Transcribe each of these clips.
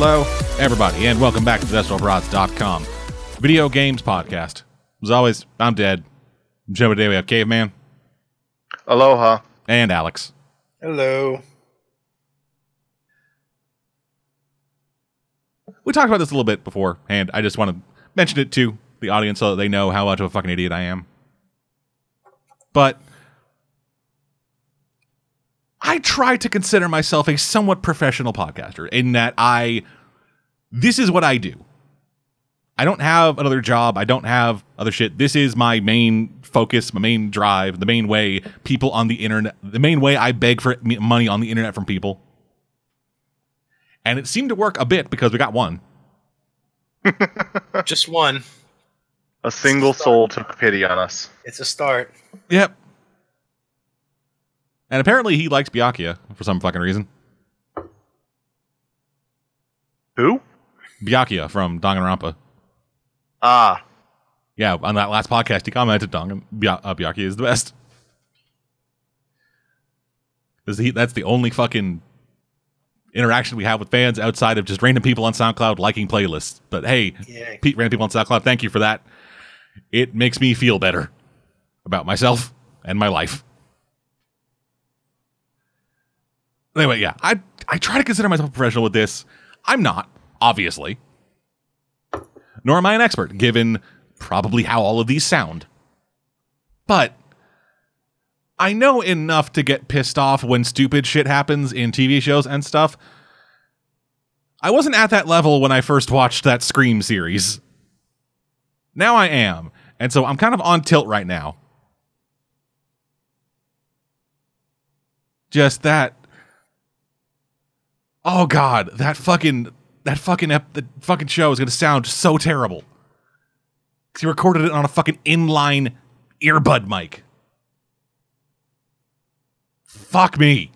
Hello, everybody, and welcome back to TheStoreBroads.com video games podcast. As always, I'm Dead. I'm joined today we have Caveman Aloha. and Alex. Hello. We talked about this a little bit before, and I just want to mention it to the audience so that they know how much of a fucking idiot I am. But I try to consider myself a somewhat professional podcaster in that I this is what I do. I don't have another job. I don't have other shit. This is my main focus, my main drive, the main way people on the internet, the main way I beg for money on the internet from people. And it seemed to work a bit because we got one. Just one. A single soul took pity on us. It's a start. Yep. And apparently he likes Byakuya for some fucking reason. Who? Byakuya from Danganronpa. Ah. Yeah, on that last podcast, he commented Dangan Bya- uh, Byakuya is the best. he, that's the only fucking interaction we have with fans outside of just random people on SoundCloud liking playlists. But hey, Yeah. Pete, random people on SoundCloud, thank you for that. It makes me feel better about myself and my life. Anyway, yeah, I I try to consider myself a professional with this. I'm not, obviously. Nor am I an expert, given probably how all of these sound. But I know enough to get pissed off when stupid shit happens in TV shows and stuff. I wasn't at that level when I first watched that Scream series. Now I am. And so I'm kind of on tilt right now. Just that. Oh god, that fucking that fucking ep- the fucking show is going to sound so terrible. Cuz he recorded it on a fucking inline earbud mic. Fuck me.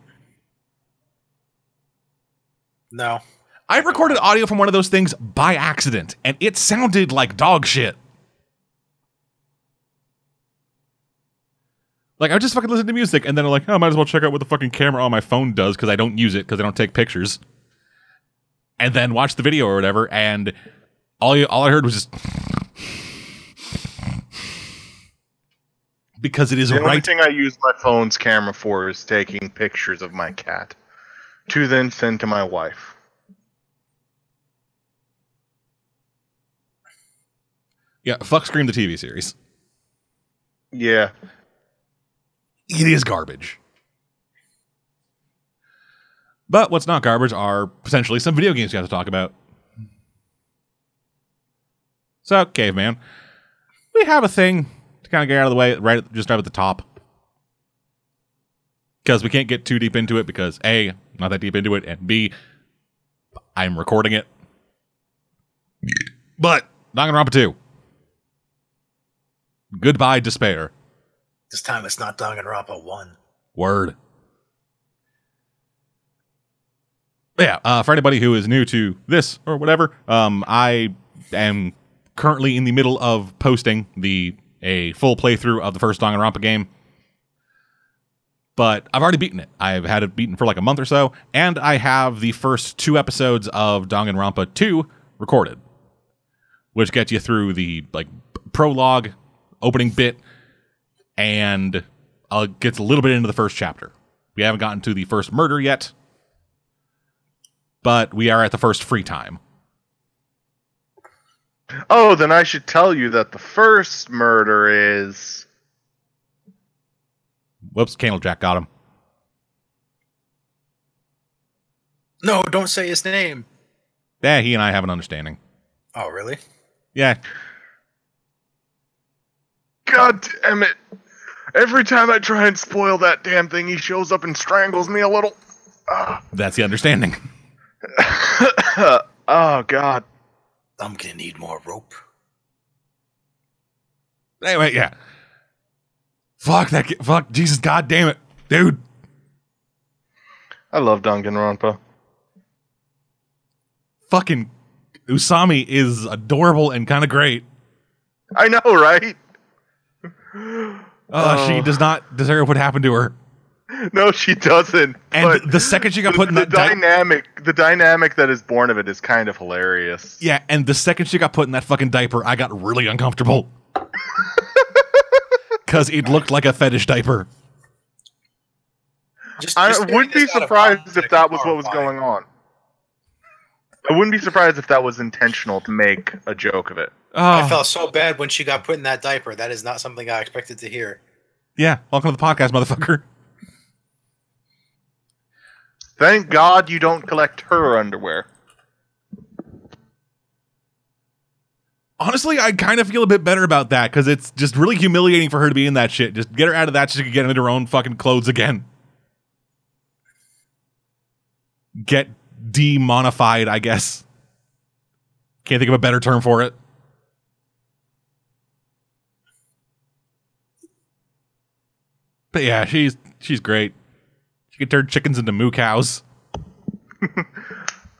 No. I recorded audio from one of those things by accident, and it sounded like dog shit. Like I just fucking listen to music, and then I'm like, oh, I might as well check out what the fucking camera on my phone does because I don't use it because I don't take pictures. And then watch the video or whatever, and all you, all I heard was just because it is The only thing I use my phone's camera for is taking pictures of my cat to then send to my wife. Yeah, fuck Scream the TV series. Yeah. It is garbage. But what's not garbage are potentially some video games you have to talk about. So, caveman, we have a thing to kind of get out of the way right just right at the top. Because we can't get too deep into it because A, not that deep into it, and B, I'm recording it. But Danganronpa 2. Goodbye, despair. This time it's not Danganronpa 1. Word. Yeah, uh, for anybody who is new to this or whatever, um, I am currently in the middle of posting the a full playthrough of the first Danganronpa game. But I've already beaten it. I've had it beaten for like a month or so, and I have the first two episodes of Danganronpa 2 recorded, which gets you through the like prologue, opening bit, and uh, gets a little bit into the first chapter. We haven't gotten to the first murder yet, but we are at the first free time. Oh, then I should tell you that the first murder is. Whoops, Candlejack got him. No, don't say his name. Yeah, he and I have an understanding. Oh, really? Yeah, God damn it. Every time I try and spoil that damn thing, he shows up and strangles me a little. Ah. that's the understanding. oh, God. I'm gonna need more rope. anyway, yeah. Fuck that. ki- Fuck Jesus. God damn it, dude. I love Danganronpa. Fucking Usami is adorable and kind of great. I know, right? Uh, She Oh. does not deserve what happened to her. no, she doesn't. And but the second she got the, put in the that di- dynamic, the dynamic that is born of it is kind of hilarious. yeah, and the second she got put in that fucking diaper, I got really uncomfortable because it looked like a fetish diaper. Just, I wouldn't be this out of surprised if that was what was horrifying. going on. I wouldn't be surprised if that was intentional to make a joke of it. I Oh, felt so bad when she got put in that diaper. That is not something I expected to hear. yeah. Welcome to the podcast, motherfucker. Thank God you don't collect her underwear. Honestly, I kind of feel a bit better about that because it's just really humiliating for her to be in that shit. Just get her out of that so she can get into her own fucking clothes again. Get demonified, I guess. Can't think of a better term for it. But yeah, she's she's great. She can turn chickens into moo cows.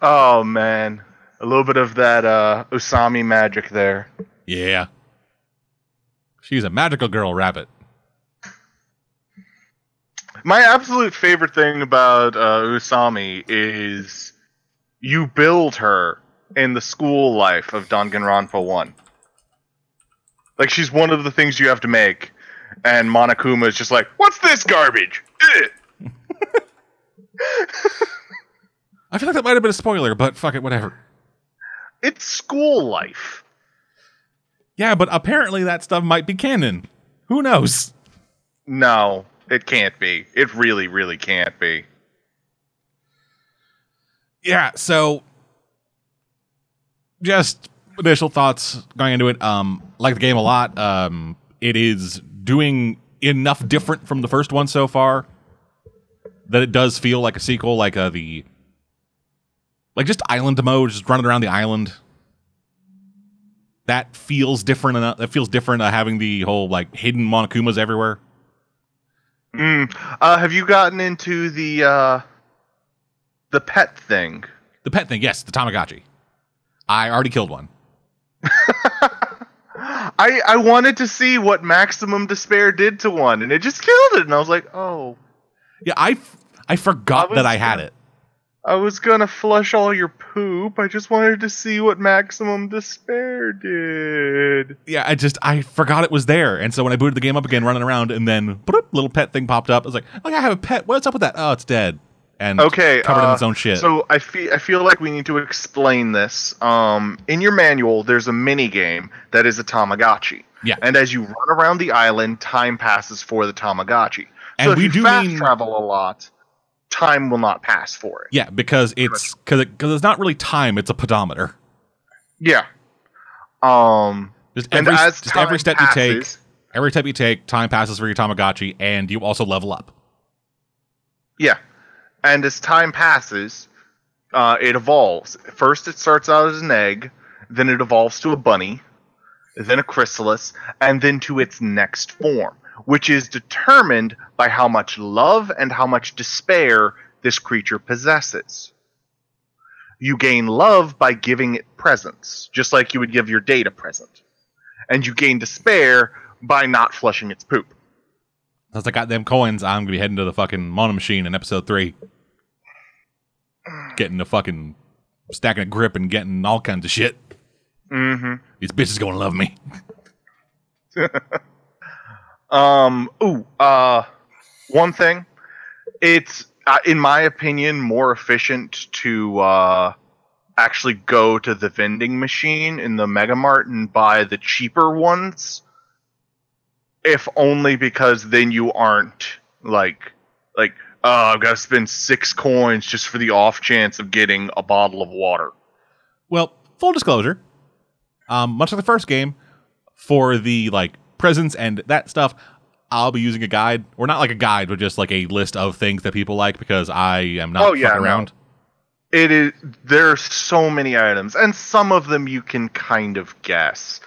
Oh man, a little bit of that uh, Usami magic there. Yeah. She's a magical girl rabbit. My absolute favorite thing about uh, Usami is you build her in the school life of Danganronpa 1. Like, she's one of the things you have to make, and Monokuma is just like, What's this garbage? I feel like that might have been a spoiler, but fuck it, whatever. It's school life. Yeah, but apparently that stuff might be canon. Who knows? No, it can't be. It really, really can't be. Yeah, so just initial thoughts going into it. Um, like the game a lot. Um, it is doing enough different from the first one so far that it does feel like a sequel, like uh, the like just island mode, just running around the island. That feels different enough. That feels different. Uh, having the whole like hidden Monokumas everywhere. Mm. Uh, have you gotten into the uh, the pet thing? The pet thing, yes, the Tamagotchi. I already killed one. I I wanted to see what maximum despair did to one, and it just killed it. And I was like, oh, Yeah, I f- I forgot I was that I had it. I was gonna flush all your poop. I just wanted to see what maximum despair did. Yeah, I just I forgot it was there, and so when I booted the game up again, running around, and then bloop, little pet thing popped up. I was like, "Oh, yeah, I have a pet. What's up with that? Oh, it's dead." And Okay, covered in uh, its own shit. So I feel I feel like we need to explain this. Um, in your manual, there's a mini game that is a Tamagotchi. Yeah. And as you run around the island, time passes for the Tamagotchi. And so if we you do fast mean- travel a lot, time will not pass for it. yeah, because it's because it, cause it's not really time; it's a pedometer. Yeah. Um, Just and every as just every step you take, every step you take, time passes for your Tamagotchi, and you also level up. Yeah. And as time passes, uh, it evolves. First, it starts out as an egg, then it evolves to a bunny, then a chrysalis, and then to its next form, which is determined by how much love and how much despair this creature possesses. You gain love by giving it presents, just like you would give your date a present. And you gain despair by not flushing its poop. Since I got them coins, I'm gonna be heading to the fucking mono machine in episode three, getting the fucking stacking a grip and getting all kinds of shit. Mm-hmm. These bitches gonna love me. Um. Ooh. Uh. One thing. It's uh, in my opinion more efficient to uh actually go to the vending machine in the Mega Mart and buy the cheaper ones. If only because then you aren't like like oh I've got to spend six coins just for the off chance of getting a bottle of water. Well, full disclosure, um, much like the first game, for the like presents and that stuff, I'll be using a guide, or not like a guide, but just like a list of things that people like because I am not Oh, yeah, fucking no. around. it is are so many items and some of them you can kind of guess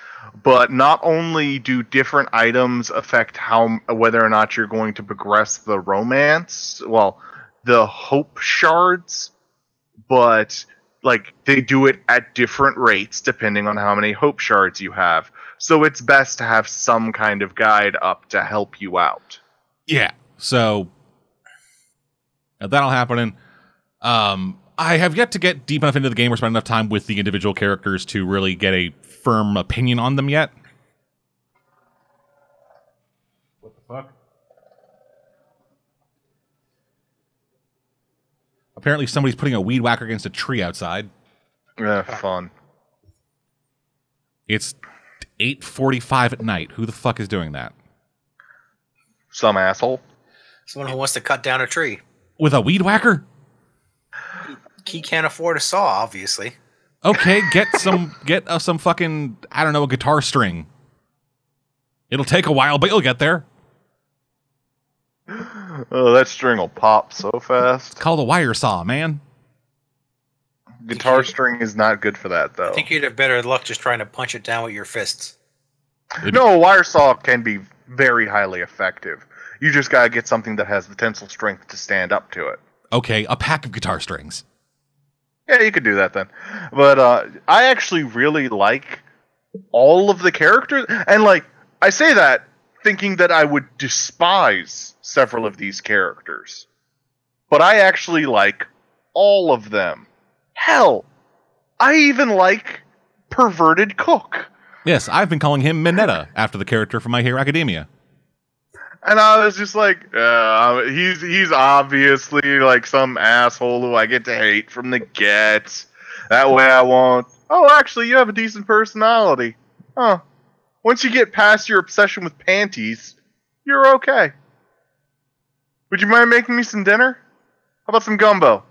but not only do different items affect how whether or not you're going to progress the romance well the hope shards but like they do it at different rates depending on how many hope shards you have so it's best to have some kind of guide up to help you out Yeah. So Got that all happening. Um, I have yet to get deep enough into the game or spend enough time with the individual characters to really get a firm opinion on them yet. What the fuck? Apparently, somebody's putting a weed whacker against a tree outside. Yeah, fun. It's 8:45 at night. Who the fuck is doing that? Some asshole. Someone who wants to cut down a tree. With a weed whacker? He can't afford a saw, obviously. Okay, get some get uh, some fucking I don't know a guitar string. It'll take a while, but you'll get there. Oh, that string will pop so fast. It's called a wire saw, man. Guitar string is not good for that, though. I think you'd have better luck just trying to punch it down with your fists. No, a wire saw can be very highly effective. You just gotta get something that has the tensile strength to stand up to it. Okay, a pack of guitar strings. Yeah, you could do that then. But uh, I actually really like all of the characters, and like I say that thinking that I would despise several of these characters, but I actually like all of them. Hell, I even like perverted cook. Yes, I've been calling him Minetta after the character from My Hero Academia. And I was just like, uh, he's he's obviously like some asshole who I get to hate from the get. That way I won't. Oh, actually, you have a decent personality. Huh. Once you get past your obsession with panties, you're okay. Would you mind making me some dinner? How about some gumbo?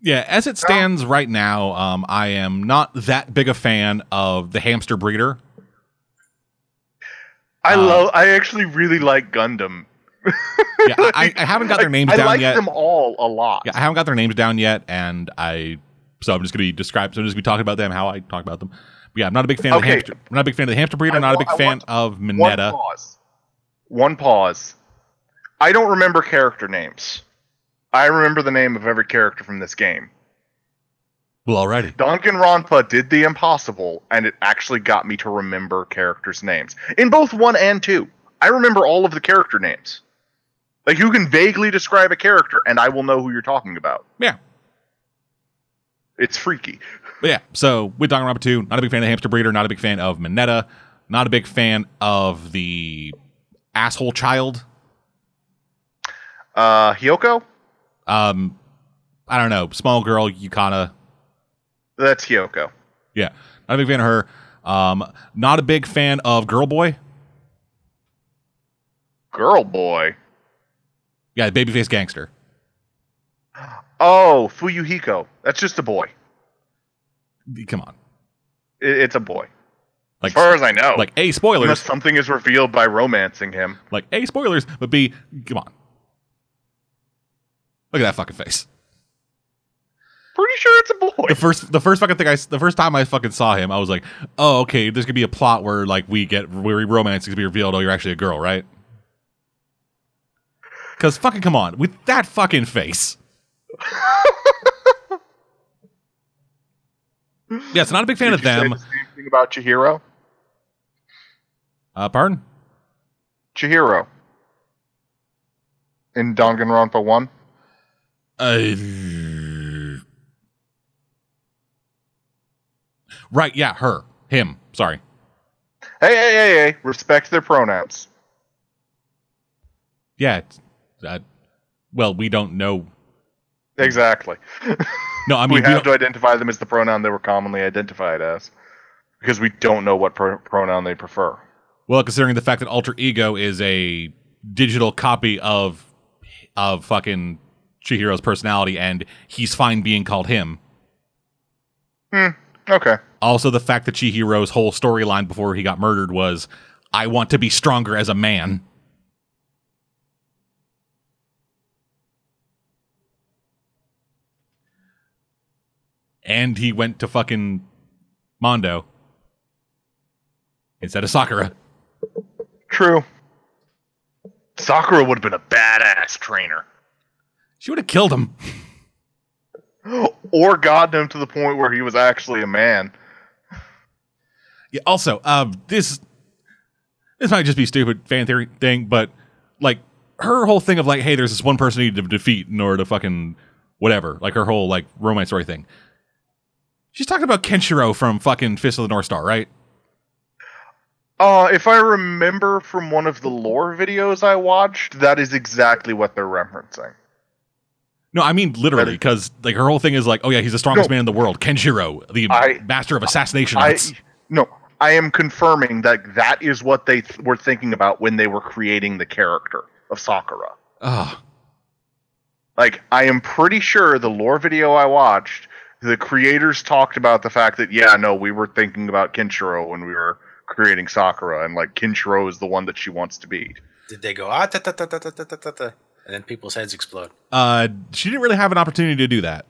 Yeah, as it stands right now, um, I am not that big a fan of the hamster breeder. I Uh, love. I actually really like Gundham. Yeah, I, I haven't got their names I down like yet. them all a lot. Yeah, I haven't got their names down yet, and I so I'm just gonna be described. So I'm just gonna be talking about them how I talk about them. But yeah, I'm not a big fan of the Okay. hamster. I'm not a big fan of the hamster breed. I'm not a big I fan of One Minetta. pause. One pause. I don't remember character names. I remember the name of every character from this game. Well, alrighty. Danganronpa did the impossible, and it actually got me to remember characters' names. In both 1 and 2, I remember all of the character names. Like, you can vaguely describe a character, and I will know who you're talking about. Yeah. It's freaky. But yeah, so with Danganronpa 2, not a big fan of the hamster breeder, not a big fan of Minetta, not a big fan of the asshole child. Uh, Hiyoko? Um, I don't know, small girl, Yukana. That's Hiyoko. Yeah, not a big fan of her. Um, not a big fan of Girl Boy. Girl boy. Yeah, babyface gangster. Oh, Fuyuhiko. That's just a boy. Come on, It, it's a boy. like as far as I know. like a unless spoilers, something is revealed by romancing him. like a spoilers, but b come on. Look at that fucking face. Pretty sure it's a boy. the first the first fucking thing I the first time I fucking saw him, I was like, oh okay, there's gonna be a plot where like we get where we romance is gonna be revealed. Oh, you're actually a girl, right? Because fucking come on, with that fucking face. yes, not a big fan Did of them. the same thing about Chihiro. Uh, pardon? Chihiro. In Danganronpa 1. Uh, right, yeah, her, him. Sorry. Hey, hey, hey, hey. Respect their pronouns. Yeah. It's, uh, well, we don't know. Exactly. No, I mean, we we have don't- to identify them as the pronoun they were commonly identified as. Because we don't know what pro- pronoun they prefer. Well, considering the fact that Alter Ego is a digital copy of of fucking Chihiro's personality, and he's fine being called him. Okay. Also, the fact that Chihiro's whole storyline before he got murdered was, "I want to be stronger as a man." And he went to fucking Mondo instead of Sakura. True. Sakura would have been a badass trainer. She would have killed him. Or gotten him to the point where he was actually a man. Yeah. Also, uh, this this might just be stupid fan theory thing, but like her whole thing of like, hey, there's this one person you need to defeat in order to fucking whatever, like her whole like romance story thing. She's talking about Kenshiro from fucking Fist of the North Star, right? Uh, if I remember from one of the lore videos I watched, that is exactly what they're referencing. No, I mean literally because like her whole thing is like, oh yeah, he's the strongest no, man in the world, Kenshiro, the I, master of assassination. I, no, I am confirming that that is what they th- were thinking about when they were creating the character of Sakura. Ah. Like I am pretty sure the lore video I watched, the creators talked about the fact that yeah, no, we were thinking about Kenshiro when we were creating Sakura, and like Kenshiro is the one that she wants to be. Did they go ah ta ta ta ta ta ta ta? And then people's heads explode? Uh, she didn't really have an opportunity to do that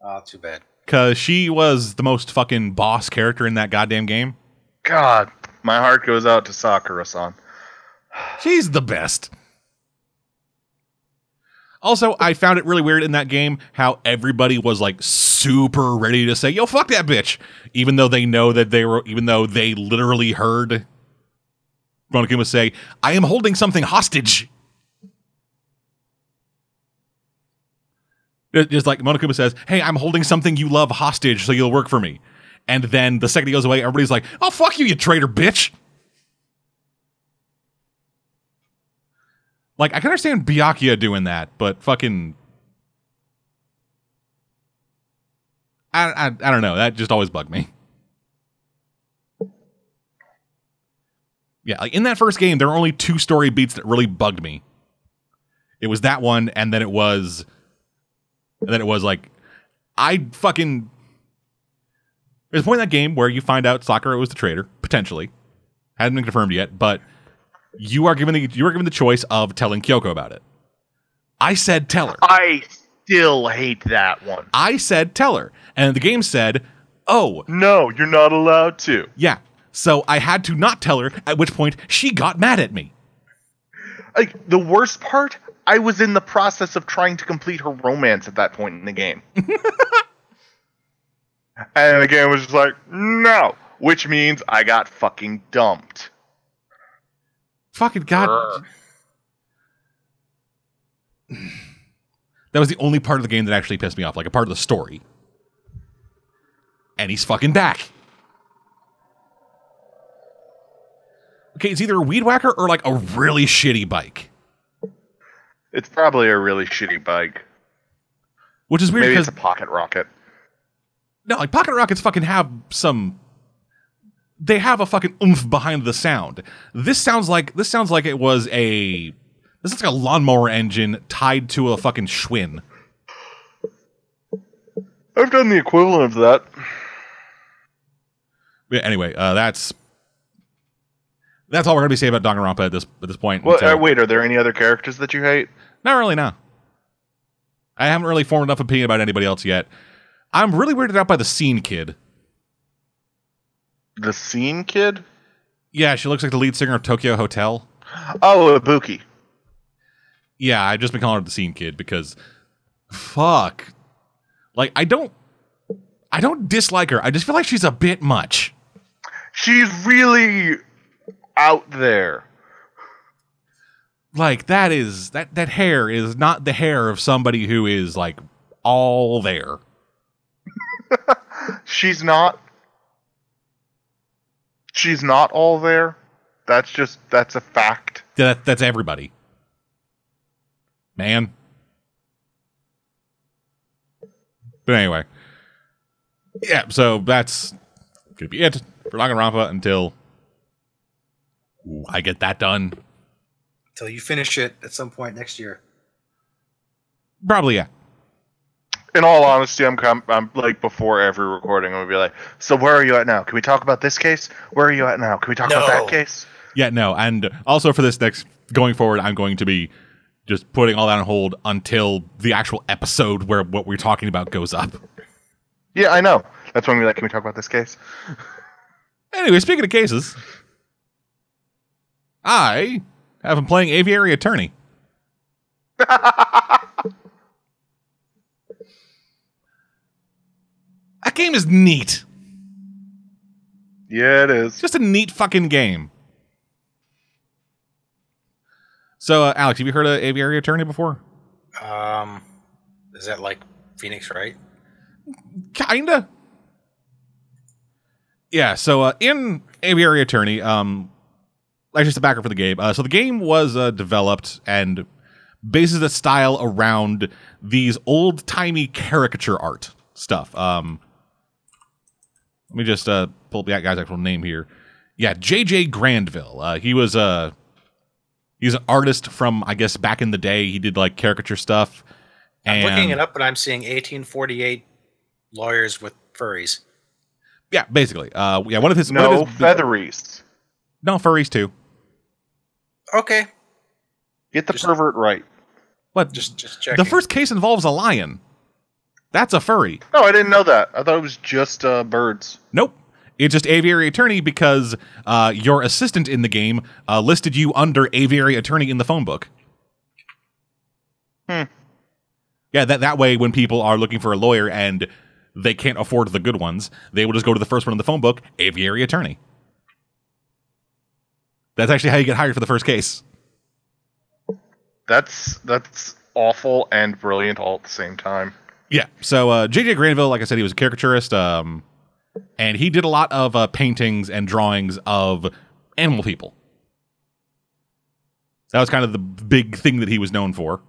Oh, too bad. because she was the most fucking boss character in that goddamn game. God, my heart goes out to Sakura-san. She's the best. Also, I found it really weird in that game how everybody was like super ready to say, "Yo, fuck that bitch," even though they know that they were, even though they literally heard Monokuma say, "I am holding something hostage." Just like Monokuma says, "Hey, I'm holding something you love hostage, so you'll work for me." And then the second he goes away, everybody's like, "Oh, fuck you, you traitor bitch." Like I can understand Byakuya doing that, but fucking I, I I don't know. That just always bugged me. Yeah, like in that first game, there were only two story beats that really bugged me. It was that one, and then it was, and then it was like, I fucking. There's a point in that game where you find out Sakura was the traitor, potentially. Hadn't been confirmed yet, but you are given the you are given the choice of telling Kyoko about it. I said tell her. I still hate that one. I said tell her, and the game said, "Oh, No, you're not allowed to. yeah." So I had to not tell her. At which point she got mad at me. Like the worst part, I was in the process of trying to complete her romance at that point in the game. and the game was just like, no, which means I got fucking dumped. Fucking god. Brr. That was the only part of the game that actually pissed me off, like a part of the story. And he's fucking back. Okay, it's either a weed whacker or like a really shitty bike, It's probably a really shitty bike. which is weird Maybe because it's a pocket rocket. no, like pocket rockets fucking have some. They have a fucking oomph behind the sound. This sounds like this sounds like it was a. This is like a lawnmower engine tied to a fucking Schwinn. I've done the equivalent of that. Yeah, anyway, uh, that's that's all we're gonna be saying about Danganronpa at this at this point. Well, until- uh, wait, are there any other characters that you hate? Not really, no. I haven't really formed enough opinion about anybody else yet. I'm really weirded out by the scene kid. The scene kid? Yeah, she looks like the lead singer of Tokyo Hotel. Oh, Ibuki. Yeah, I've just been calling her the scene kid because fuck. Like I don't I don't dislike her. I just feel like she's a bit much. She's really out there. Like that is that that hair is not the hair of somebody who is like all there. She's not. She's not all there. That's just that's a fact. That that's everybody. Man. But anyway. Yeah, so that's gonna be it for Danganronpa until I get that done. Until you finish it at some point next year. Probably yeah. In all honesty, I'm, com- I'm like before every recording, I'm gonna be like, "So where are you at now? Can we talk about this case? Where are you at now? Can we talk about that case?" Yeah, no, and also for this next going forward, I'm going to be just putting all that on hold until the actual episode where what we're talking about goes up. Yeah, I know. That's when we like, "Can we talk about this case?" Anyway, speaking of cases, I have been playing Aviary Attorney. That game is neat. Yeah, it It's just a neat fucking game. So, uh, Alex, have you heard of aviary attorney before? Um, is that like Phoenix, right? Kinda. Yeah. So, uh, in aviary attorney, um, actually, just a backer for the game. Uh, so the game was uh, developed and bases its style around these old timey caricature art stuff. Um, let me just uh, pull up that guy's actual name here. Yeah, J.J. Grandville. Uh, he was a he's an artist from I guess back in the day. He did like caricature stuff. I'm looking it up, and I'm seeing 1848 lawyers with furries. yeah, basically. Uh, yeah, one of his one of No his- featheries. No furries too. Okay, Get the Just- pervert right. What? just just checking. the first case involves a lion. That's a furry. No, I didn't know that. I thought it was just uh, birds. Nope. It's just aviary attorney because uh, your assistant in the game uh, listed you under aviary attorney in the phone book. Hmm. Yeah, that that way when people are looking for a lawyer and they can't afford the good ones, they will just go to the first one in the phone book, aviary attorney. That's actually how you get hired for the first case. That's that's awful and brilliant all at the same time. Yeah. So uh, JJ Grandville, like I said, he was a caricaturist, um, and he did a lot of uh, paintings and drawings of animal people. That was kind of the big thing that he was known for.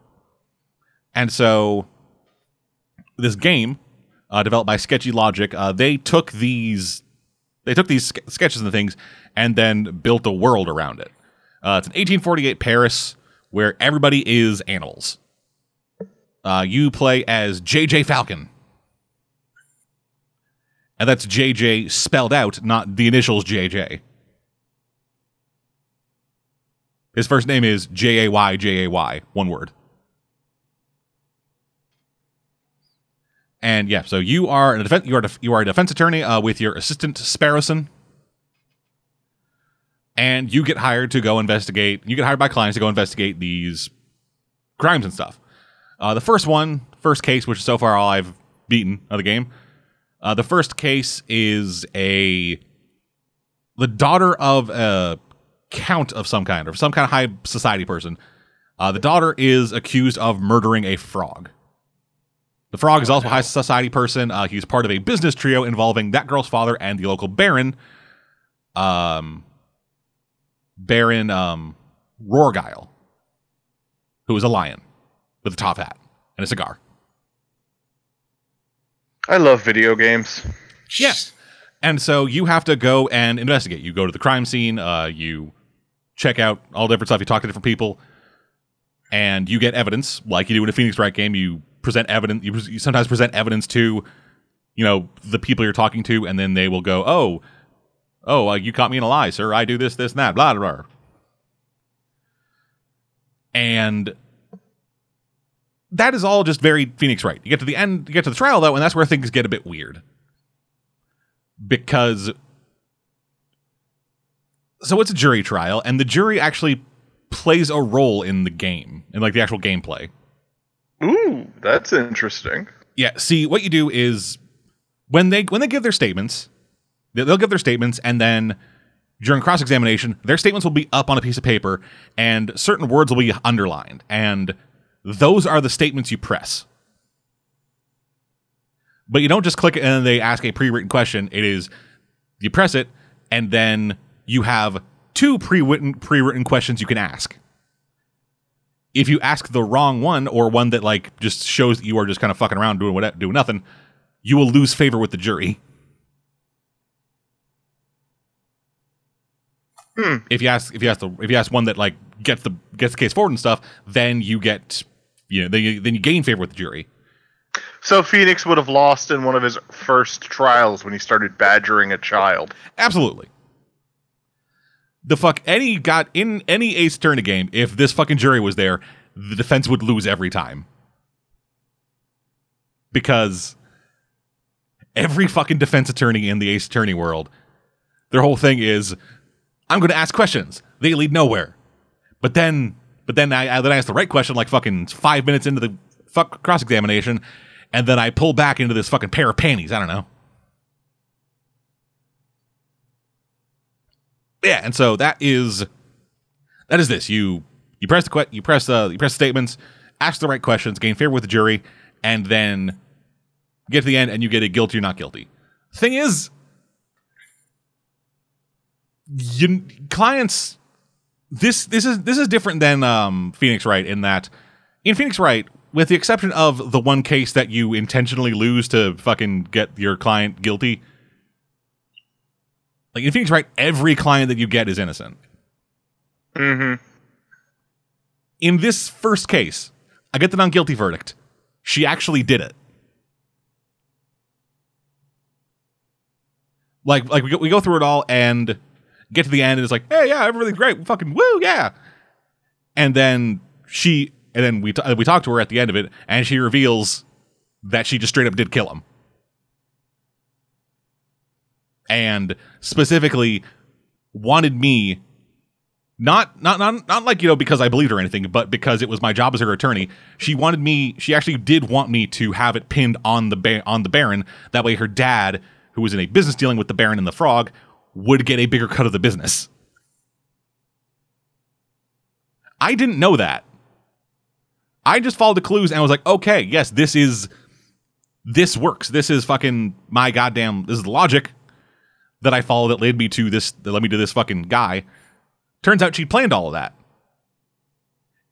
And so, this game, uh, developed by Sketchy Logic, uh, they took these, they took these ske- sketches and things, and then built a world around it. Uh, it's an 1848 Paris where everybody is animals. Uh, you play as JJ Falcon. And that's JJ spelled out, not the initials JJ. His first name is J A Y J A Y, one word. And yeah, so you are a defense, you are def- you are a defense attorney uh, with your assistant Sparrowson, and you get hired to go investigate. You get hired by clients to go investigate these crimes and stuff. Uh, the first one, first case, which is so far all I've beaten of the game. Uh, the first case is a the daughter of a count of some kind or some kind of high society person. Uh, the daughter is accused of murdering a frog. The frog is also a high society person. Uh, he's part of a business trio involving that girl's father and the local baron, um, Baron um, Rorgile, who is a lion with a top hat and a cigar. I love video games. Yeah. And so you have to go and investigate. You go to the crime scene, uh, you check out all different stuff, you talk to different people, and you get evidence, like you do in a Phoenix Wright game. You present evidence, you, you sometimes present evidence to, you know, the people you're talking to, and then they will go, oh, oh, uh, you caught me in a lie, sir. I do this, this, and that, blah, blah, blah. And that is all just very Phoenix Wright. You get to the end, you get to the trial, though, and that's where things get a bit weird because so it's a jury trial and the jury actually plays a role in the game in like the actual gameplay Ooh, that's interesting. yeah see what you do is when they when they give their statements they- they'll give their statements and then during cross examination their statements will be up on a piece of paper and certain words will be underlined and those are the statements you press but you don't just click and they ask a pre-written question. It is you press it and then you have two pre-written pre-written questions you can ask. If you ask the wrong one or one that like just shows that you are just kind of fucking around doing what doing nothing, you will lose favor with the jury. Hmm. If you ask if you ask the if you ask one that like gets the gets the case forward and stuff, then you get you know then you, then you gain favor with the jury. So Phoenix would have lost in one of his first trials when he started badgering a child. Absolutely. The fuck any got in any Ace Attorney game, if this fucking jury was there, the defense would lose every time. Because every fucking defense attorney in the Ace Attorney world, their whole thing is, I'm going to ask questions. They lead nowhere. But then, but then I, I then I ask the right question like fucking five minutes into the fuck cross examination, and then I pull back into this fucking pair of panties. I don't know. Yeah, and so that is that is this. You You press the que- you press the you press statements, ask the right questions, gain favor with the jury, and then get to the end and you get a guilty or not guilty. Thing is, you clients this this is this is different than um, Phoenix Wright in that in Phoenix Wright, with the exception of the one case that you intentionally lose to fucking get your client guilty, like in Phoenix Wright, every client that you get is innocent. Mm-hmm. In this first case, I get the non guilty verdict. She actually did it. Like like we go, we go through it all and get to the end and it's like, hey, yeah, everything's great, fucking woo, yeah. And then she and then we t- we talk to her at the end of it, and she reveals that she just straight up did kill him, and specifically wanted me. Not, not, not, not like you know because I believed her or anything, but because it was my job as her attorney. She wanted me. She actually did want me to have it pinned on the ba- on the Baron. That way, her dad, who was in a business dealing with the Baron and the Frog, would get a bigger cut of the business. I didn't know that. I just followed the clues and was like, okay, yes, this is this works. This is fucking my goddamn this is the logic that I followed that led me to this that led me to this fucking guy. Turns out she planned all of that.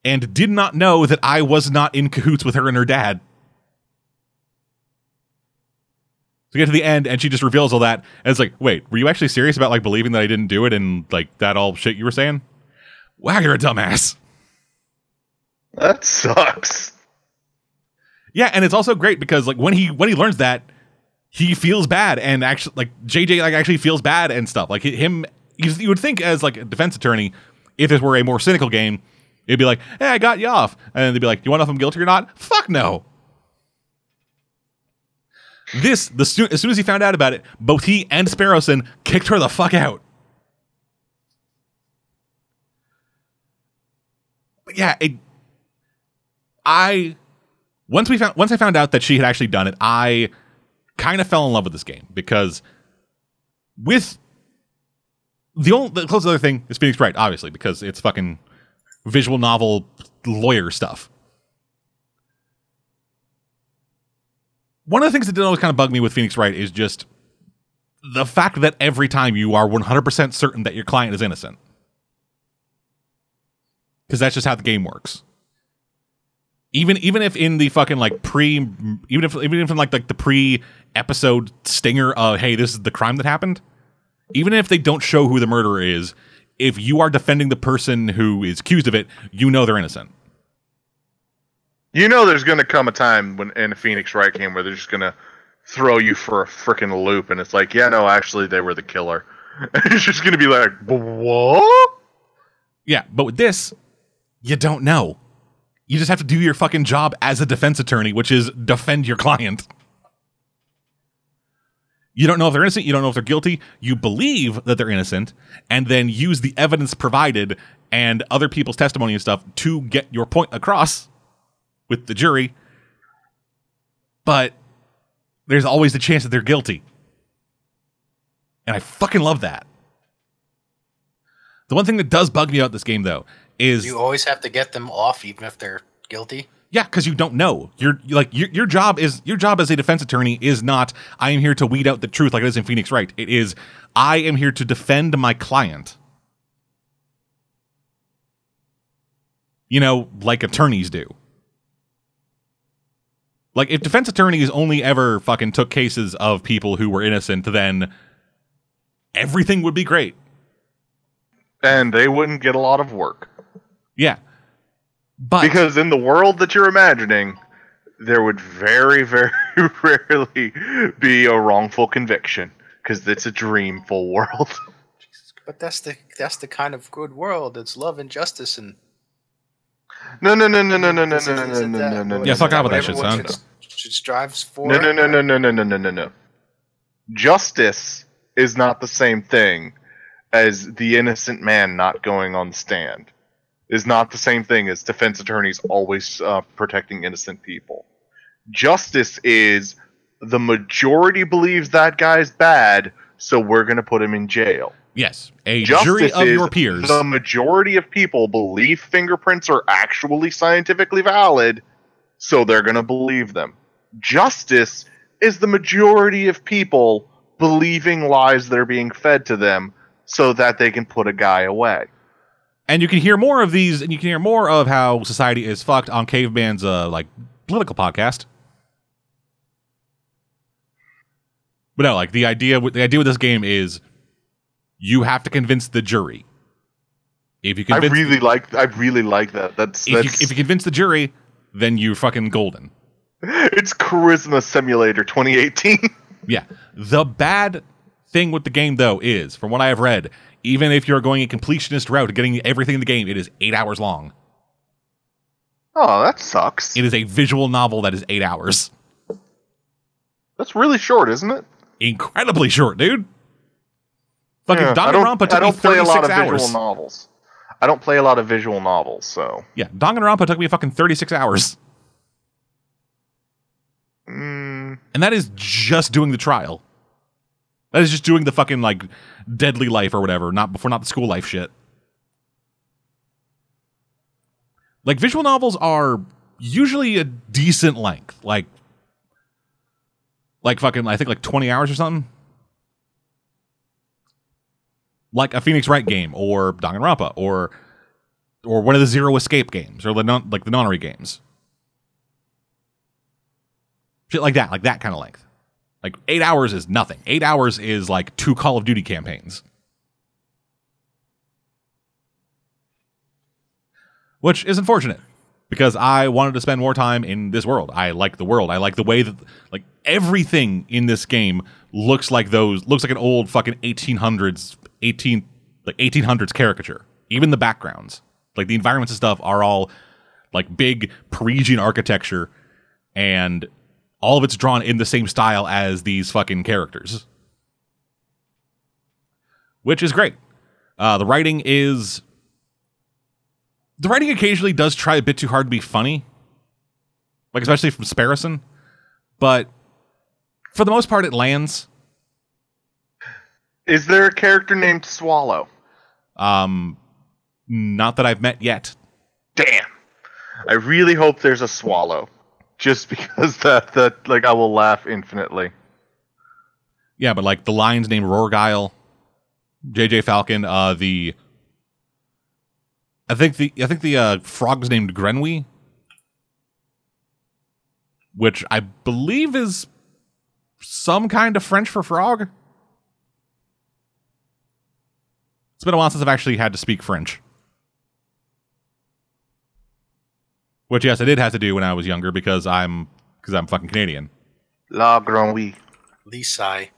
And did not know that I was not in cahoots with her and her dad. to get to the end and she just reveals all that and it's like wait were you actually serious about like believing that i didn't do it and like that all shit you were saying wow you're a dumbass That sucks. yeah and it's also great because like when he when he learns that he feels bad and actually like jj like actually feels bad and stuff like him you, would think as like a defense attorney if this were a more cynical game it'd be like hey i got you off and they'd be like you want to know if i'm guilty or not fuck no this the as soon as he found out about it, both he and Sparrowson kicked her the fuck out. But yeah, it. I once we found once I found out that she had actually done it, I kind of fell in love with this game because with the only the closest other thing is Phoenix Wright, obviously, because it's fucking visual novel lawyer stuff. one of the things that did always kind of bug me with Phoenix Wright is just the fact that every time you are 100% certain that your client is innocent. Because that's just how the game works. Even even if in the fucking like pre even if even if in like like the pre episode stinger of hey this is the crime that happened, even if they don't show who the murderer is, if you are defending the person who is accused of it, you know they're innocent. You know, there's going to come a time when in a Phoenix Wright game where they're just going to throw you for a freaking loop, and it's like, yeah, no, actually, they were the killer. it's just going to be like, what? Yeah, but with this, you don't know. You just have to do your fucking job as a defense attorney, which is defend your client. You don't know if they're innocent, you don't know if they're guilty. You believe that they're innocent, and then use the evidence provided and other people's testimony and stuff to get your point across with the jury. But there's always the chance that they're guilty. And I fucking love that. The one thing that does bug me about this game, though, is You always have to get them off, even if they're guilty. Yeah, because you don't know. You're like your your job is your job as a defense attorney is not I am here to weed out the truth like it is in Phoenix Wright. It is I am here to defend my client. You know, like attorneys do. Like if defense attorneys only ever fucking took cases of people who were innocent, then everything would be great. And they wouldn't get a lot of work. Yeah. But Because in the world that you're imagining, there would very, very rarely be a wrongful conviction. Because it's a dreamful world. But that's the that's the kind of good world. It's love and justice and No, no, no, no, no, no, no, This no, is- no, isn't no, that no, no, what Yeah, no, fuck no, off with no, that shit, no, son. no, should, should strives for. No, no, no, no, no, no, no, no, no, no. No. Justice is not the same thing as the innocent man not going on the stand. Is not the same thing as defense attorneys always uh, protecting innocent people. Justice is the majority believes that guy's bad, so we're gonna put him in jail. Yes, a Justice jury of your peers. The majority of people believe fingerprints are actually scientifically valid, so they're going to believe them. Justice is the majority of people believing lies that are being fed to them so that they can put a guy away. And you can hear more of these, and you can hear more of how society is fucked on Caveman's uh, like political podcast. But no, like the idea with the idea with this game is you have to convince the jury. If you I really like I really like that. That's if you, if you convince the jury, then you're fucking golden. it's Charisma Simulator 2018. Yeah. The bad thing with the game though is, from what I have read, even if you're going a completionist route, getting everything in the game, it is eight hours long. oh, that sucks. It is a visual novel that is eight hours. That's really short, isn't it? Incredibly short, dude. Fucking Yeah, Danganronpa took I don't me play a 36 lot of hours. visual novels. I don't play a lot of visual novels, so Yeah, Danganronpa took me fucking 36 hours. mm, And that is just doing the trial. That is just doing the fucking like deadly life or whatever, not before not the school life shit. Like visual novels are usually a decent length. Like like fucking I think like 20 hours or something. Like a Phoenix Wright game or Danganronpa or or one of the Zero Escape games or the non, like the Nonary games. Shit like that, like that kind of length. Like eight hours is nothing. Eight hours is like two Call of Duty campaigns. Which is unfortunate because I wanted to spend more time in this world. I like the world. I like the way that like everything in this game looks like those looks like an old fucking 1800s 18 like 1800s caricature. Even the backgrounds. Like the environments and stuff are all like big Parisian architecture and all of it's drawn in the same style as these fucking characters. Which is great. Uh, the writing is. The writing occasionally does try a bit too hard to be funny. Like, especially from Sparrowson. But for the most part, it lands. is there a character named Swallow? Um, not that I've met yet. Damn. I really hope there's a Swallow, just because that that like I will laugh infinitely. Yeah, but like the lion's named Rorgile, JJ Falcon, uh the I think the I think the uh frog's named Grenwee. Which I believe is some kind of French for frog. It's been a while since I've actually had to speak French. Which yes, I did have to do when I was younger because I'm because I'm fucking Canadian. La Grenouille. Lisai.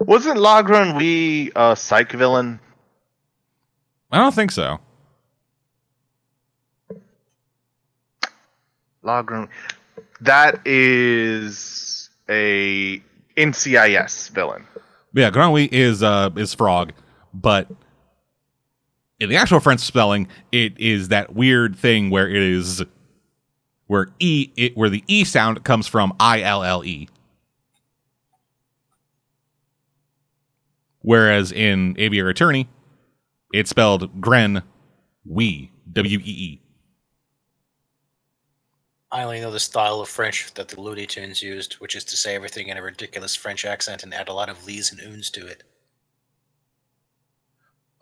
Wasn't La Grenouille a psych villain? I don't think so. La Grenouille. That is a NCIS villain. Yeah, Granwy is uh is frog, but in the actual French spelling, it is that weird thing where it is where e it where the e sound comes from I L L E. Whereas in Aviary Attorney, it's spelled Gren we W E E. I only know the style of French that the Looney Tunes used, which is to say everything in a ridiculous French accent and add a lot of lees and oons to it.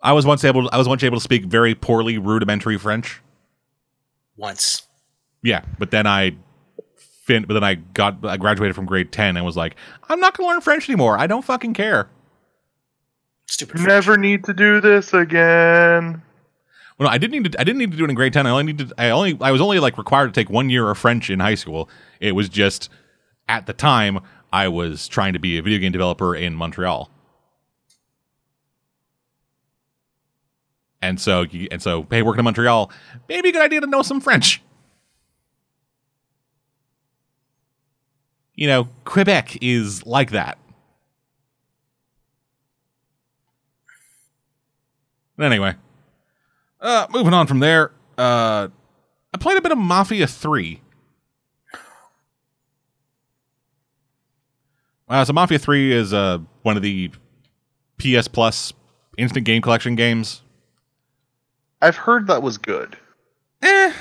I was once able I was once able to speak very poorly rudimentary French. Once. Yeah, but then I fin but then I got I graduated from grade 10 and was like, I'm not going to learn French anymore. I don't fucking care. Stupid French. Never need to do this again. Well, no, I didn't need to I didn't need to do it in grade 10. I only needed I only I was only like required to take 1 year of French in high school. It was just at the time I was trying to be a video game developer in Montreal. And so and so hey, working in Montreal, maybe a good idea to know some French. You know, Quebec is like that. But anyway, uh, moving on from there, uh, I played a bit of Mafia 3. Uh, so Mafia 3 is uh, one of the PS Plus instant game collection games. I've heard that was good. Eh.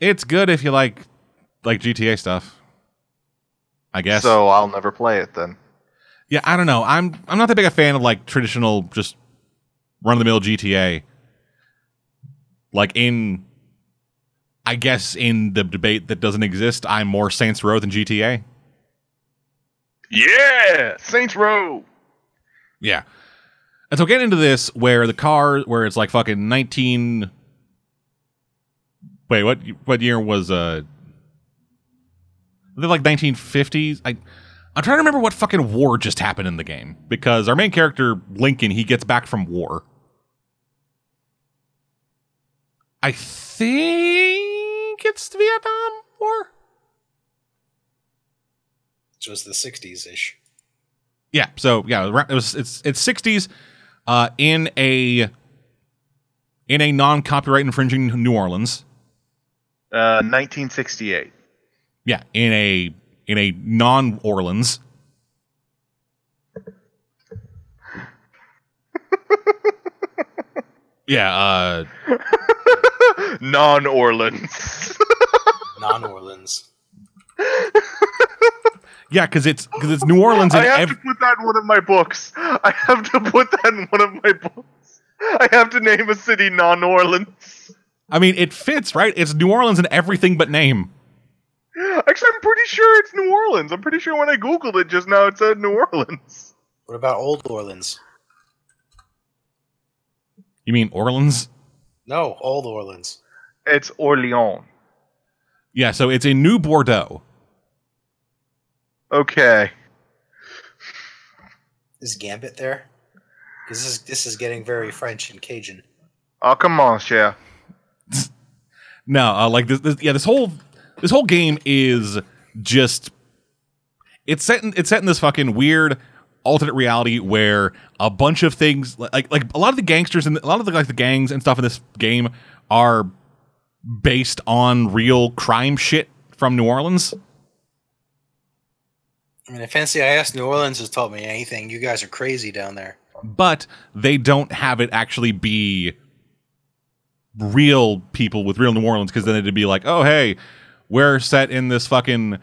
It's good if you like like GTA stuff. I guess. So I'll never play it then. Yeah, I don't know. I'm I'm not that big a fan of like traditional just run of the mill GTA. Like in I guess in the debate that doesn't exist, I'm more Saints Row than GTA. Yeah, Saints Row. Yeah. And so get into this where the car where it's like fucking 19 Wait, what what year was uh like 1950s? I I'm trying to remember what fucking war just happened in the game because our main character Lincoln, he gets back from war. I think it's the Vietnam War. Which was the 60s ish. Yeah, so yeah, it was it's it's 60s uh in a in a non-copyright infringing New Orleans. Uh, 1968. Yeah, in a in a non Orleans. yeah, uh Non Orleans. Non Orleans. yeah, because it's because it's New Orleans I have ev- to put that in one of my books. I have to put that in one of my books. I have to name a city non Orleans. I mean it fits, right? It's New Orleans in everything but name. Actually, I'm pretty sure it's New Orleans. I'm pretty sure when I googled it just now, it said New Orleans. What about Old Orleans? You mean Orleans? No, Old Orleans. It's Orleans. Yeah, so it's in New Bordeaux. Okay. Is Gambit there? Because this is, this is getting very French and Cajun. Oh, come on, Cher. No, uh, like this, this, yeah, this whole this whole game is just it's set in it's set in this fucking weird alternate reality where a bunch of things like like a lot of the gangsters and a lot of the like the gangs and stuff in this game are based on real crime shit from New Orleans. I mean, if NCIS New Orleans has taught me anything, you guys are crazy down there. but they don't have it actually be real people with real New Orleans because then it'd be like, oh hey, we're set in this fucking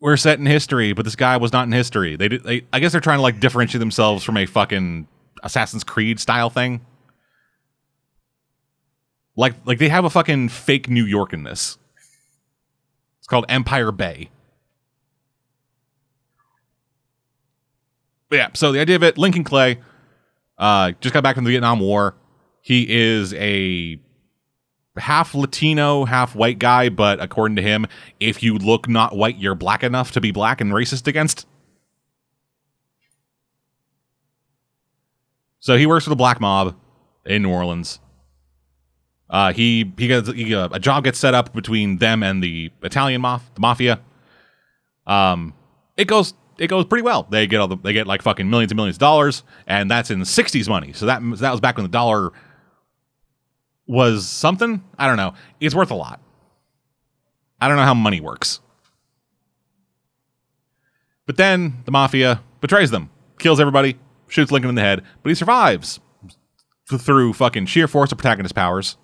we're set in history, but this guy was not in history. They, did, they I guess they're trying to like differentiate themselves from a fucking Assassin's Creed style thing. Like like they have a fucking fake New York in this. It's called Empire Bay. But yeah, so the idea of it, Lincoln Clay, uh, just got back from the Vietnam War. He is a half Latino, half white guy, but according to him, if you look not white, you're black enough to be black and racist against. So he works for the black mob in New Orleans. Uh, he he gets he, uh, a job gets set up between them and the Italian maf- the mafia. Um, it goes it goes pretty well. They get all the, they get like fucking millions and millions of dollars, and that's in the '60s money. So that that was back when the dollar was something. I don't know. It's worth a lot. I don't know how money works. But then the mafia betrays them, kills everybody, shoots Lincoln in the head, but he survives through fucking sheer force of protagonist powers.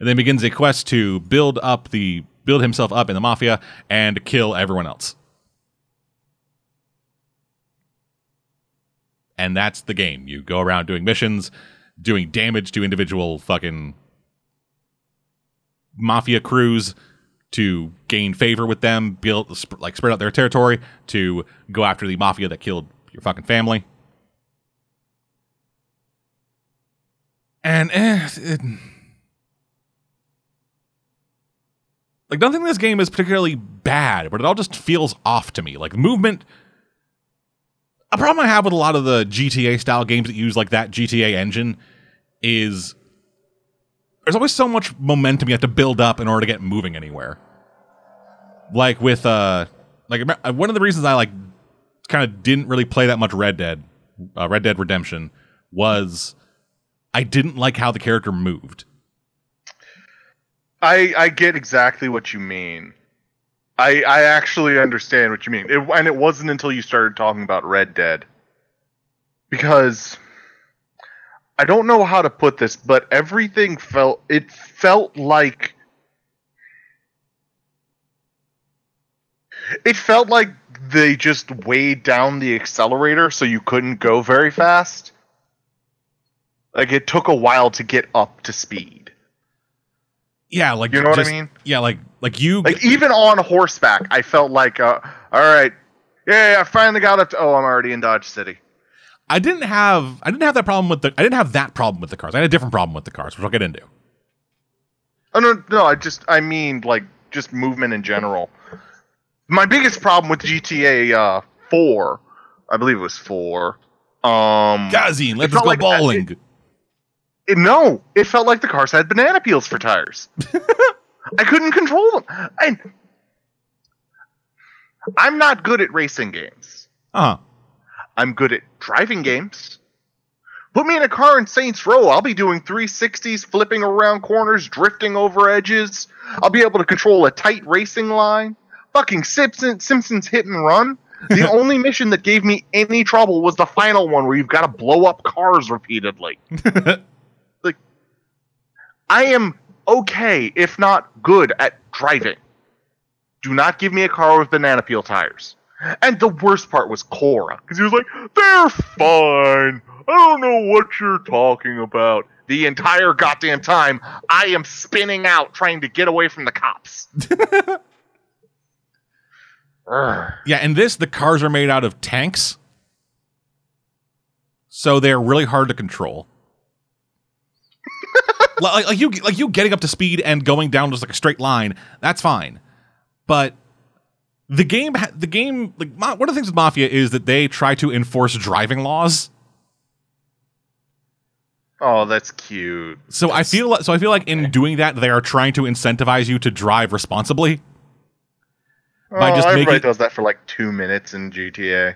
And then begins a quest to build up the build himself up in the mafia and kill everyone else. And that's the game. You go around doing missions, doing damage to individual fucking mafia crews to gain favor with them, build like spread out their territory to go after the mafia that killed your fucking family. And eh, it, like nothing in this game is particularly bad, but it all just feels off to me. Like movement. A problem I have with a lot of the GTA style games that use like that GTA engine is there's always so much momentum you have to build up in order to get moving anywhere. Like with uh like one of the reasons I like kind of didn't really play that much Red Dead, uh, Red Dead Redemption was I didn't like how the character moved. I I get exactly what you mean. I I actually understand what you mean, it, and it wasn't until you started talking about Red Dead because I don't know how to put this, but everything felt it felt like it felt like they just weighed down the accelerator so you couldn't go very fast. Like it took a while to get up to speed. Yeah, like You know what I mean? Yeah, like like you Like even on horseback, I felt like, uh, all right, yeah, I finally got up to. Oh, I'm already in Dodge City. I didn't have I didn't have that problem with the I didn't have that problem with the cars. I had a different problem with the cars, which I'll get into. Oh no, no, I just I mean like just movement in general. My biggest problem with GTA uh, Four, I believe it was four. Um, Gazine, let's go like bowling. it- no, it felt like the cars had banana peels for tires. I couldn't control them, and I'm not good at racing games. Uh-huh. I'm good at driving games. Put me in a car in Saints Row, I'll be doing 360s, flipping around corners, drifting over edges. I'll be able to control a tight racing line. Fucking Simpson, Simpsons hit and run. The only mission that gave me any trouble was the final one where you've got to blow up cars repeatedly. I am okay, if not good, at driving. Do not give me a car with banana peel tires. And the worst part was Cora, because he was like, "They're fine. I don't know what you're talking about." The entire goddamn time, I am spinning out trying to get away from the cops. Yeah, and this the cars are made out of tanks. So they're really hard to control. Like, like you like you getting up to speed and going down just like a straight line, that's fine. But the game the game like one of the things with Mafia is that they try to enforce driving laws. oh, that's cute. So I feel like, so I feel like in doing that they are trying to incentivize you to drive responsibly. By oh, just everybody making- does that for like two minutes in GTA.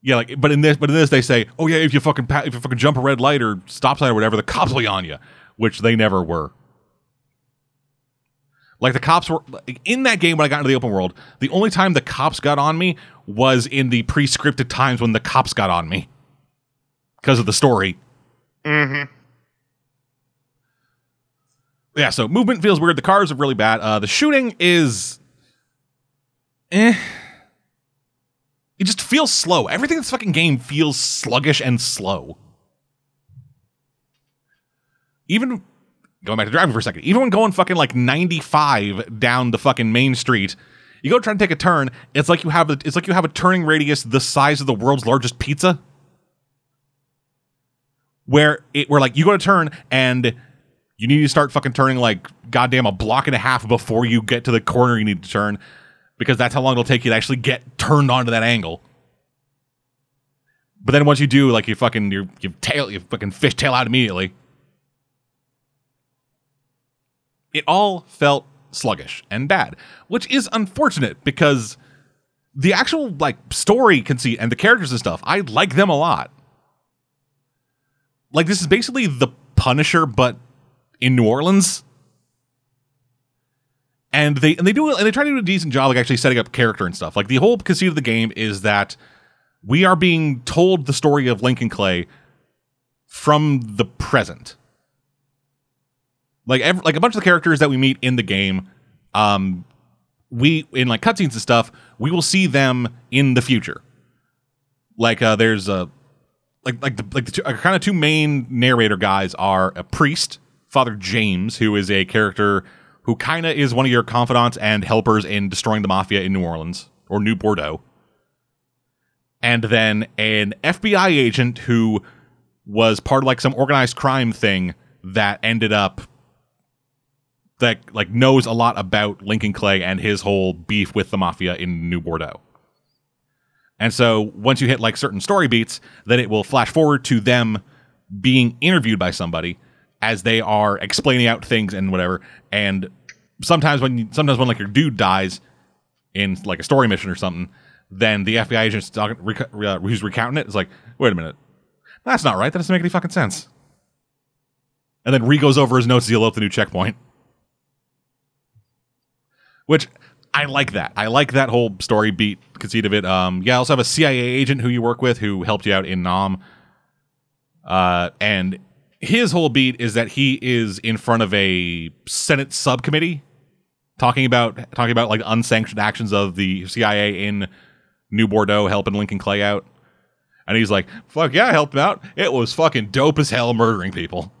Yeah, like, but in this, but in this, they say, "Oh yeah, if you fucking pa- if you fucking jump a red light or stop sign or whatever, the cops will be on you," which they never were. Like the cops were in that game when I got into the open world. The only time the cops got on me was in the pre-scripted times when the cops got on me because of the story. Mm-hmm. Yeah, so movement feels weird. The cars are really bad. Uh, the shooting is, eh. It just feels slow. Everything in this fucking game feels sluggish and slow. Even going back to driving for a second, even when going fucking like 95 down the fucking main street, you go try to take a turn. It's like you have a, it's like you have a turning radius the size of the world's largest pizza. Where it where like you go to turn and you need to start fucking turning like goddamn a block and a half before you get to the corner you need to turn because that's how long it'll take you to actually get turned onto that angle. But then once you do, like you fucking you you tail you fucking fish tail out immediately. It all felt sluggish and bad, which is unfortunate because the actual like story conceit and the characters and stuff, I like them a lot. Like this is basically the Punisher, but in New Orleans. And they and they do and they try to do a decent job like actually setting up character and stuff. Like the whole conceit of the game is that we are being told the story of Lincoln Clay from the present. Like ev like a bunch of the characters that we meet in the game, um, we in like cutscenes and stuff, we will see them in the future. Like uh, there's a like like the like the two, uh, kind of two main narrator guys are a priest, Father James, who is a character who kind of is one of your confidants and helpers in destroying the mafia in New Orleans or New Bordeaux, and then an FBI agent who was part of like some organized crime thing that ended up that like knows a lot about Lincoln Clay and his whole beef with the mafia in New Bordeaux. And so once you hit like certain story beats, then it will flash forward to them being interviewed by somebody as they are explaining out things and whatever. And sometimes when you, sometimes when like your dude dies in like a story mission or something, then the FBI agent rec- uh, who's recounting it is like, wait a minute, that's not right. That doesn't make any fucking sense. And then Ree goes over his notes as he load the new checkpoint. Which I like that. I like that whole story beat conceit of it. Um, yeah, I also have a CIA agent who you work with who helped you out in Nam. Uh, and his whole beat is that he is in front of a Senate subcommittee talking about talking about like unsanctioned actions of the CIA in New Bordeaux helping Lincoln Clay out. And he's like, "Fuck yeah, I helped him out. It was fucking dope as hell murdering people."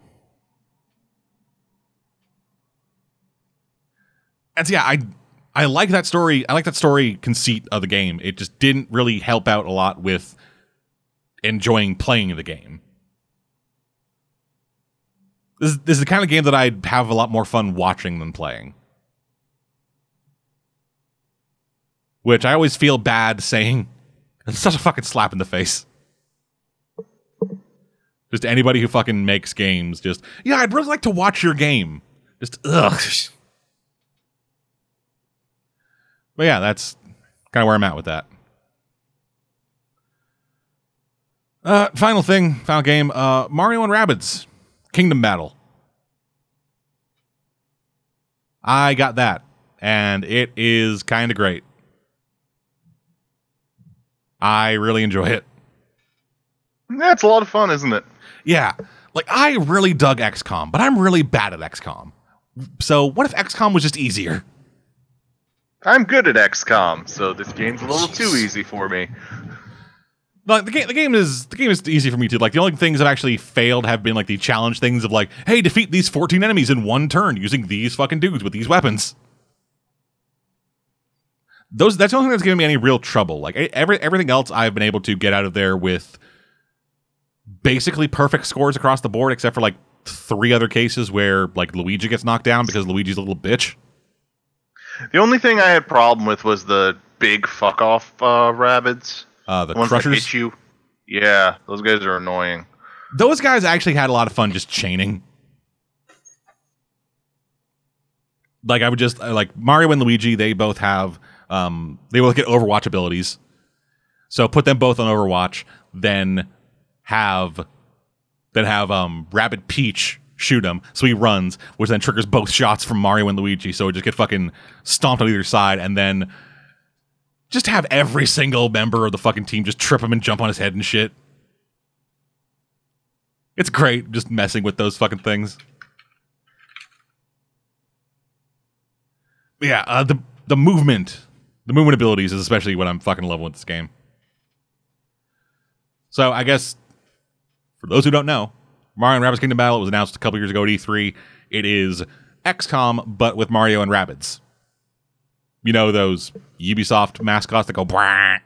And so, yeah, I I like that story. I like that story conceit of the game. It just didn't really help out a lot with enjoying playing the game. This, this is the kind of game that I'd have a lot more fun watching than playing. Which I always feel bad saying. It's such a fucking slap in the face. Just anybody who fucking makes games, just, yeah, I'd really like to watch your game. Just, ugh. But yeah, that's kind of where I'm at with that. Uh, final thing, final game, uh, Mario and Rabbids Kingdom Battle. I got that, and it is kind of great. I really enjoy it. That's a lot of fun, isn't it? Yeah, like I really dug XCOM, but I'm really bad at XCOM. So what if XCOM was just easier? I'm good at XCOM, so this game's a little too easy for me. Like the game, the game is the game is easy for me too. Like the only things I've actually failed have been like the challenge things of like, hey, defeat these 14 enemies in one turn using these fucking dudes with these weapons. Those that's the only thing that's given me any real trouble. Like every everything else I've been able to get out of there with basically perfect scores across the board, except for like three other cases where like Luigi gets knocked down because Luigi's a little bitch. The only thing I had problem with was the big fuck off uh, rabbits. Uh, the, The ones that crushers. hit you. Yeah, those guys are annoying. Those guys actually had a lot of fun just chaining. Like I would just uh, like Mario and Luigi, they both have um they both get Overwatch abilities. So put them both on Overwatch, then have then have um Rabbid Peach shoot him, so he runs, which then triggers both shots from Mario and Luigi. So it just get fucking stomped on either side, and then just have every single member of the fucking team just trip him and jump on his head and shit. It's great just messing with those fucking things. Yeah, uh, the the movement, the movement abilities is especially what I'm fucking loving with this game. So I guess for those who don't know, Mario and Rabbids Kingdom Battle was announced a couple years ago at E3. It is XCOM but with Mario and Rabbids. You know those Ubisoft mascots that go Bwah!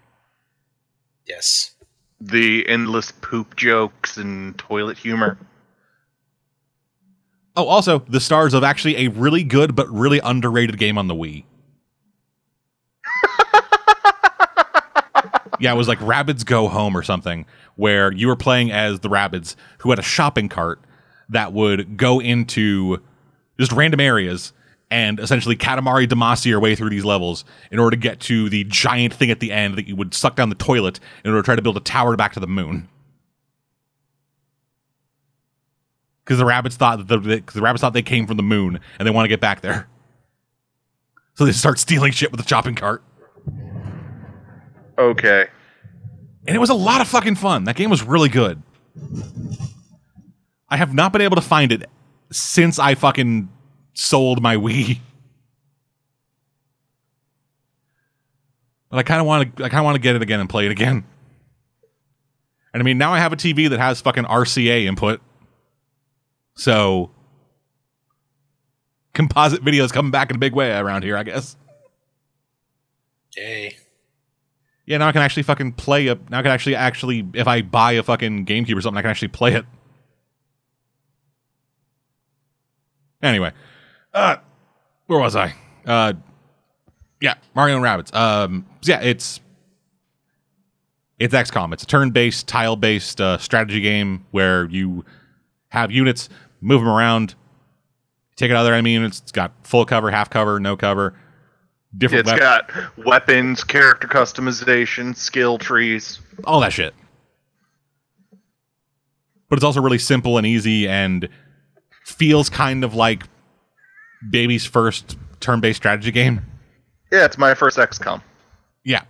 Yes. The endless poop jokes and toilet humor. Oh, also the stars of actually a really good but really underrated game on the Wii. Yeah, it was like Rabbids Go Home or something, where you were playing as the Rabbids who had a shopping cart that would go into just random areas and essentially Katamari Damacy your way through these levels in order to get to the giant thing at the end that you would suck down the toilet in order to try to build a tower back to the moon. Because the rabbits thought that the, the, rabbits thought they came from the moon and they want to get back there. So they start stealing shit with the shopping cart. Okay. And it was a lot of fucking fun. That game was really good. I have not been able to find it since I fucking sold my Wii. But I kind of want to I kind of want to get it again and play it again. And I mean, now I have a TV that has fucking RCA input. So composite videos coming back in a big way around here, I guess. Yay. Yeah, now I can actually fucking play a. Now I can actually actually, if I buy a fucking GameCube or something, I can actually play it. Anyway, uh, where was I? Uh, yeah, Mario and Rabbids. Um, yeah, it's it's XCOM. It's a turn-based, tile-based uh, strategy game where you have units, move them around, take out other enemy units. It's got full cover, half cover, no cover, different It's weapons. got weapons, character customization, skill trees. all that shit. But it's also really simple and easy and feels kind of like baby's first turn-based strategy game. Yeah, it's my first XCOM. Yeah.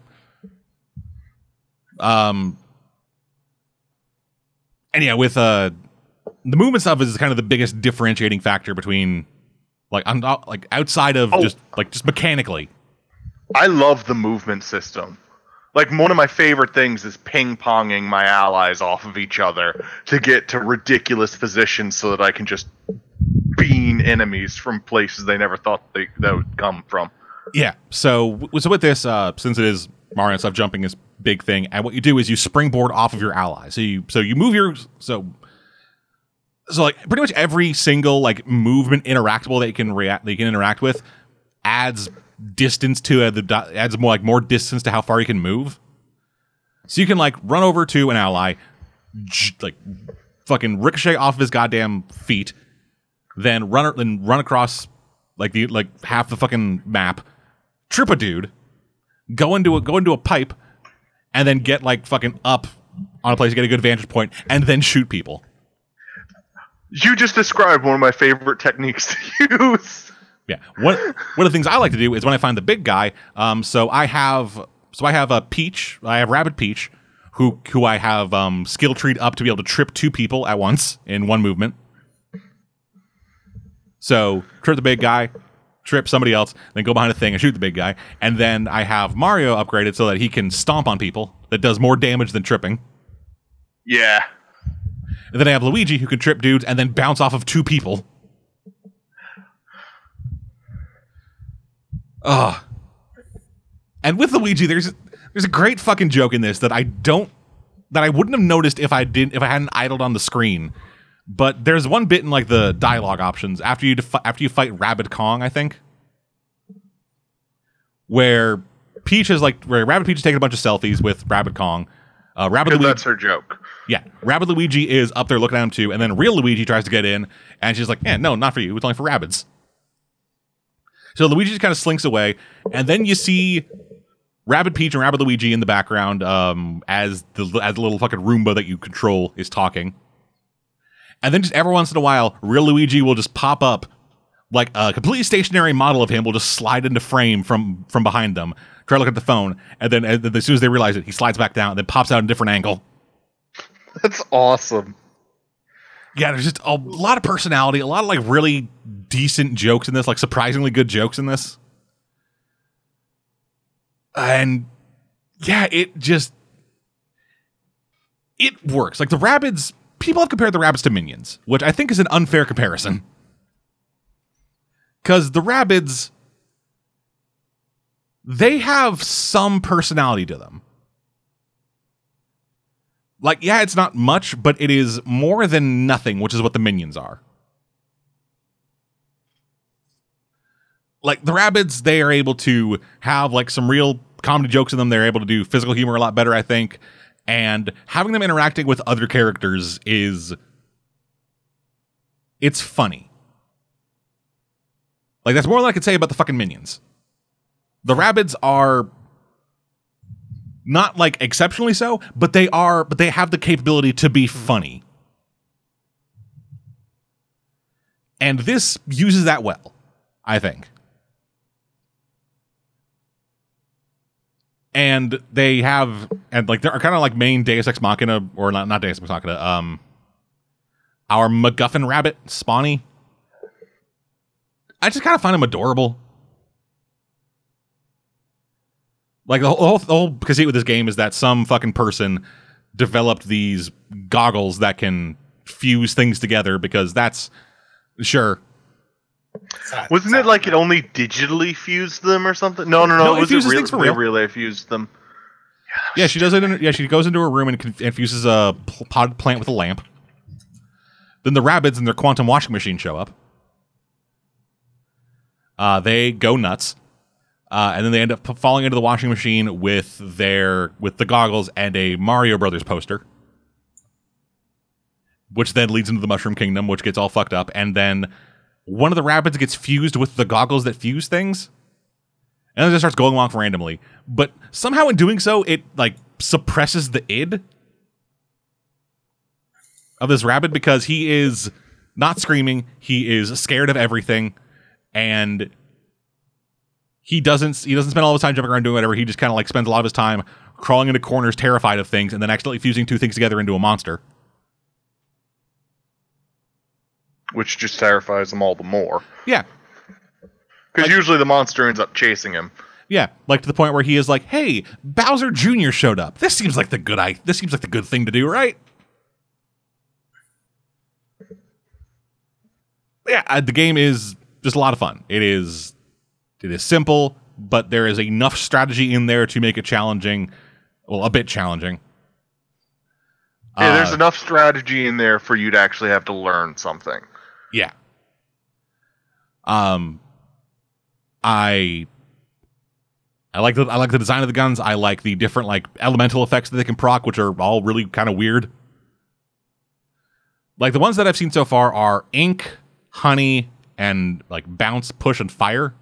Um. And yeah, with uh, the movement stuff is kind of the biggest differentiating factor between, like, I'm not like outside of Oh. just like just mechanically. I love the movement system. Like one of my favorite things is ping ponging my allies off of each other to get to ridiculous positions so that I can just bean enemies from places they never thought they that would come from. Yeah. So so with this, uh, since it is Mario stuff, jumping is big thing, and what you do is you springboard off of your ally. So you so you move your so so like pretty much every single like movement interactable that you can react that you can interact with adds distance to uh, the adds more like more distance to how far you can move. So you can like run over to an ally, like fucking ricochet off of his goddamn feet, then run then run across like the like half the fucking map, trip a dude, go into a go into a pipe, and then get like fucking up on a place to get a good vantage point, and then shoot people. You just described one of my favorite techniques to use. Yeah. One one of the things I like to do is when I find the big guy. Um. So I have so I have a Peach. I have Rabbid Peach, who who I have um skill treed up to be able to trip two people at once in one movement. So trip the big guy, trip somebody else, then go behind a thing and shoot the big guy, and then I have Mario upgraded so that he can stomp on people. That does more damage than tripping. Yeah. And then I have Luigi who can trip dudes and then bounce off of two people. Ugh. And with Luigi, there's there's a great fucking joke in this that I don't that I wouldn't have noticed if I didn't if I hadn't idled on the screen. But there's one bit in like the dialogue options after you defi- after you fight Rabbid Kong, I think, where Peach is like where Rabbid Peach is taking a bunch of selfies with Rabbid Kong. Uh, Rabbid Luigi, that's her joke. Yeah, Rabbid Luigi is up there looking at him too, and then real Luigi tries to get in, and she's like, "Yeah, no, not for you. It's only for rabbits." So Luigi just kind of slinks away, and then you see Rabbid Peach and Rabbid Luigi in the background um, as the as the little fucking Roomba that you control is talking, and then just every once in a while, real Luigi will just pop up, like a completely stationary model of him will just slide into frame from from behind them, try to look at the phone, and then as soon as they realize it, he slides back down, and then pops out a different angle. That's awesome. yeah, there's just a lot of personality, a lot of like really decent jokes in this, like surprisingly good jokes in this. And yeah, it just it works. Like the rabbits, people have compared the rabbits to minions, which I think is an unfair comparison. Cuz the rabbits they have some personality to them. Like, yeah, it's not much, but it is more than nothing, which is what the minions are. Like the rabbits, they are able to have like some real comedy jokes in them. They're able to do physical humor a lot better, I think. And having them interacting with other characters is it's funny. Like that's more than I could say about the fucking minions. The rabbits are not like exceptionally so, but they are but they have the capability to be funny. And this uses that well, I think. And they have and like they're kind of like main Deus Ex Machina or not not Deus Ex Machina, um our MacGuffin rabbit, Spawny. I just kind of find him adorable. Like the whole, the whole, conceit with this game is that some fucking person developed these goggles that can fuse things together because that's sure. Not- Wasn't it like it only digitally fused them or something? No, no, no. No, it it was fuses real, things for they real. really fused them. Yeah, she does it. In, yeah, she goes into her room and con- infuses a pl- potted plant with a lamp. Then the rabbits and their quantum washing machine show up. Uh, they go nuts, uh, and then they end up falling into the washing machine with their with the goggles and a Mario Brothers poster, which then leads into the Mushroom Kingdom, which gets all fucked up, and then one of the rabbits gets fused with the goggles that fuse things, and then it just starts going along randomly. But somehow, in doing so, it like suppresses the id of this rabbit because he is not screaming. He is scared of everything, and he doesn't he doesn't spend all his time jumping around doing whatever. He just kind of like spends a lot of his time crawling into corners, terrified of things, and then accidentally fusing two things together into a monster. which just terrifies them all the more. Yeah, Because Like- usually the monster ends up chasing him. yeah, like to the point where he is like, "Hey, Bowser Jr. showed up. This seems like the good I. This seems like the good thing to do, right?" Yeah, the game is just a lot of fun. It is, it is simple, but there is enough strategy in there to make it challenging. Well, a bit challenging. Yeah, there's Uh, enough strategy in there for you to actually have to learn something. Yeah. Um I I like the I like the design of the guns. I like the different like elemental effects that they can proc, which are all really kind of weird. Like the ones that I've seen so far are ink, honey, and like bounce, push, and fire.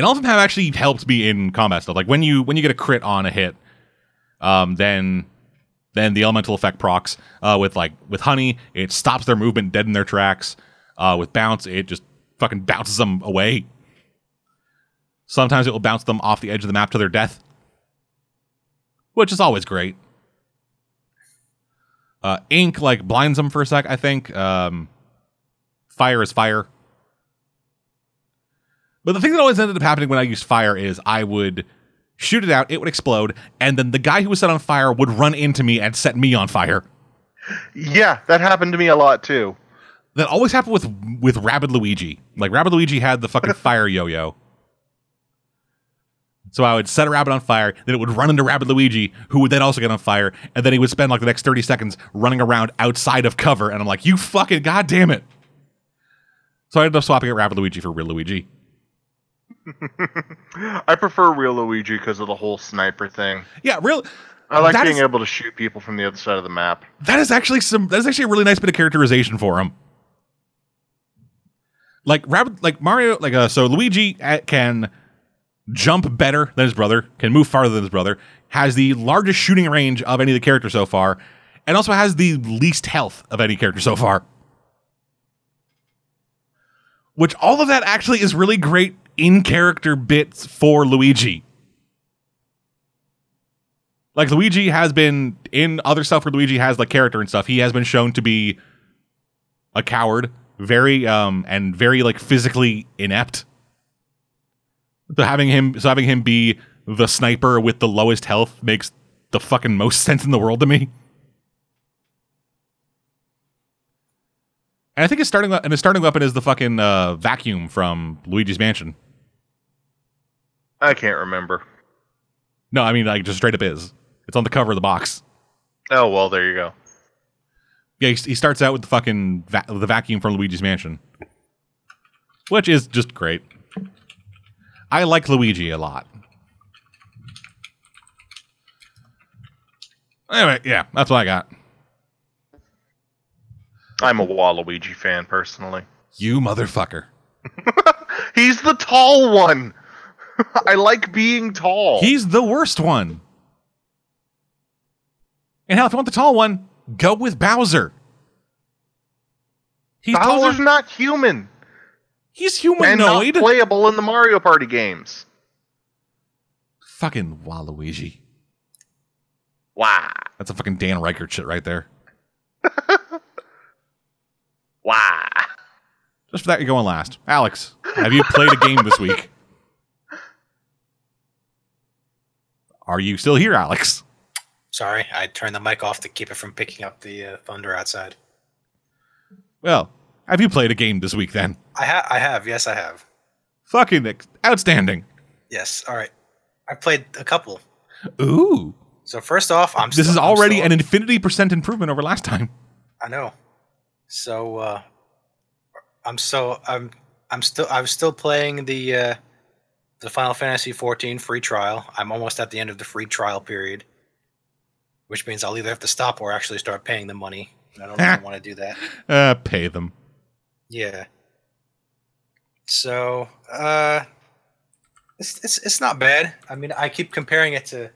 And all of them have actually helped me in combat stuff. Like when you when you get a crit on a hit, um, then then the elemental effect procs uh, with like with honey it stops their movement dead in their tracks. Uh, with bounce it just fucking bounces them away. Sometimes it will bounce them off the edge of the map to their death which is always great. Uh, ink like blinds them for a sec i think. Um, fire is fire but the thing that always ended up happening when i used fire is i would shoot it out, it would explode, and then the guy who was set on fire would run into me and set me on fire. Yeah, that happened to me a lot too. That always happened with with Rabbid Luigi. Like Rabbid Luigi had the fucking fire yo-yo. So I would set a rabbit on fire, then it would run into Rabbid Luigi, who would then also get on fire, and then he would spend like the next 30 seconds running around outside of cover, and I'm like, you fucking goddamn it. So I ended up swapping out Rabbid Luigi for real Luigi. I prefer real Luigi because of the whole sniper thing. Yeah, real I like being is- able to shoot people from the other side of the map. that is actually some that is actually a really nice bit of characterization for him like rabbit like mario like uh so luigi uh, can jump better than his brother can move farther than his brother has the largest shooting range of any of the characters so far and also has the least health of any character so far which all of that actually is really great in character bits for luigi like Luigi has been in other stuff where Luigi has like character and stuff. He has been shown to be a coward, very um and very like physically inept. So having him so having him be the sniper with the lowest health makes the fucking most sense in the world to me. And I think his starting and his starting weapon is the fucking uh, vacuum from Luigi's Mansion. I can't remember. No, I mean like just straight up is. It's on the cover of the box. Oh well, there you go. Yeah, he, he starts out with the fucking va- the vacuum from Luigi's Mansion, which is just great. I like Luigi a lot. Anyway, yeah, that's what I got. I'm a Waluigi fan personally. You motherfucker. He's the tall one. I like being tall. He's the worst one. And hell, if you want the tall one, go with Bowser. He's Bowser's taller. not human He's and not humanoid. playable in the Mario Party games. fucking Waluigi. Wow. That's a fucking Dan Reichert shit right there. Wow. Just for that, you're going last. Alex, have you played a game this week? Are you still here, Alex? Sorry, I turned the mic off to keep it from picking up the uh, thunder outside. Well, have you played a game this week then? I have, I have, yes, I have. Fucking ex- outstanding. Yes, all right. I played a couple. Ooh. So first off, I'm. This still- is already still- an infinity percent improvement over last time. I know. So uh, I'm so I'm I'm still I'm still playing the uh, the Final Fantasy 14 free trial. I'm almost at the end of the free trial period, which means I'll either have to stop or actually start paying the money. I don't really want to do that. Uh, pay them. Yeah. So, uh, it's it's it's not bad. I mean, I keep comparing it to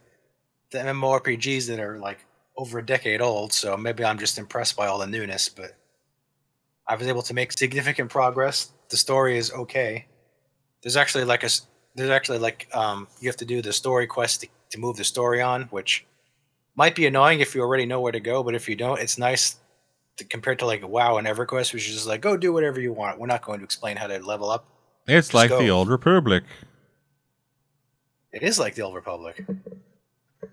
the MMORPGs that are like over a decade old, so maybe I'm just impressed by all the newness. But I was able to make significant progress the story is okay. There's actually like a there's actually like um you have to do the story quest to, to move the story on, which might be annoying if you already know where to go, but if you don't, it's nice to, compared to like WoW and EverQuest, which is just like go do whatever you want. We're not going to explain how to level up. It's Just like go. the old Republic. It is like the Old Republic.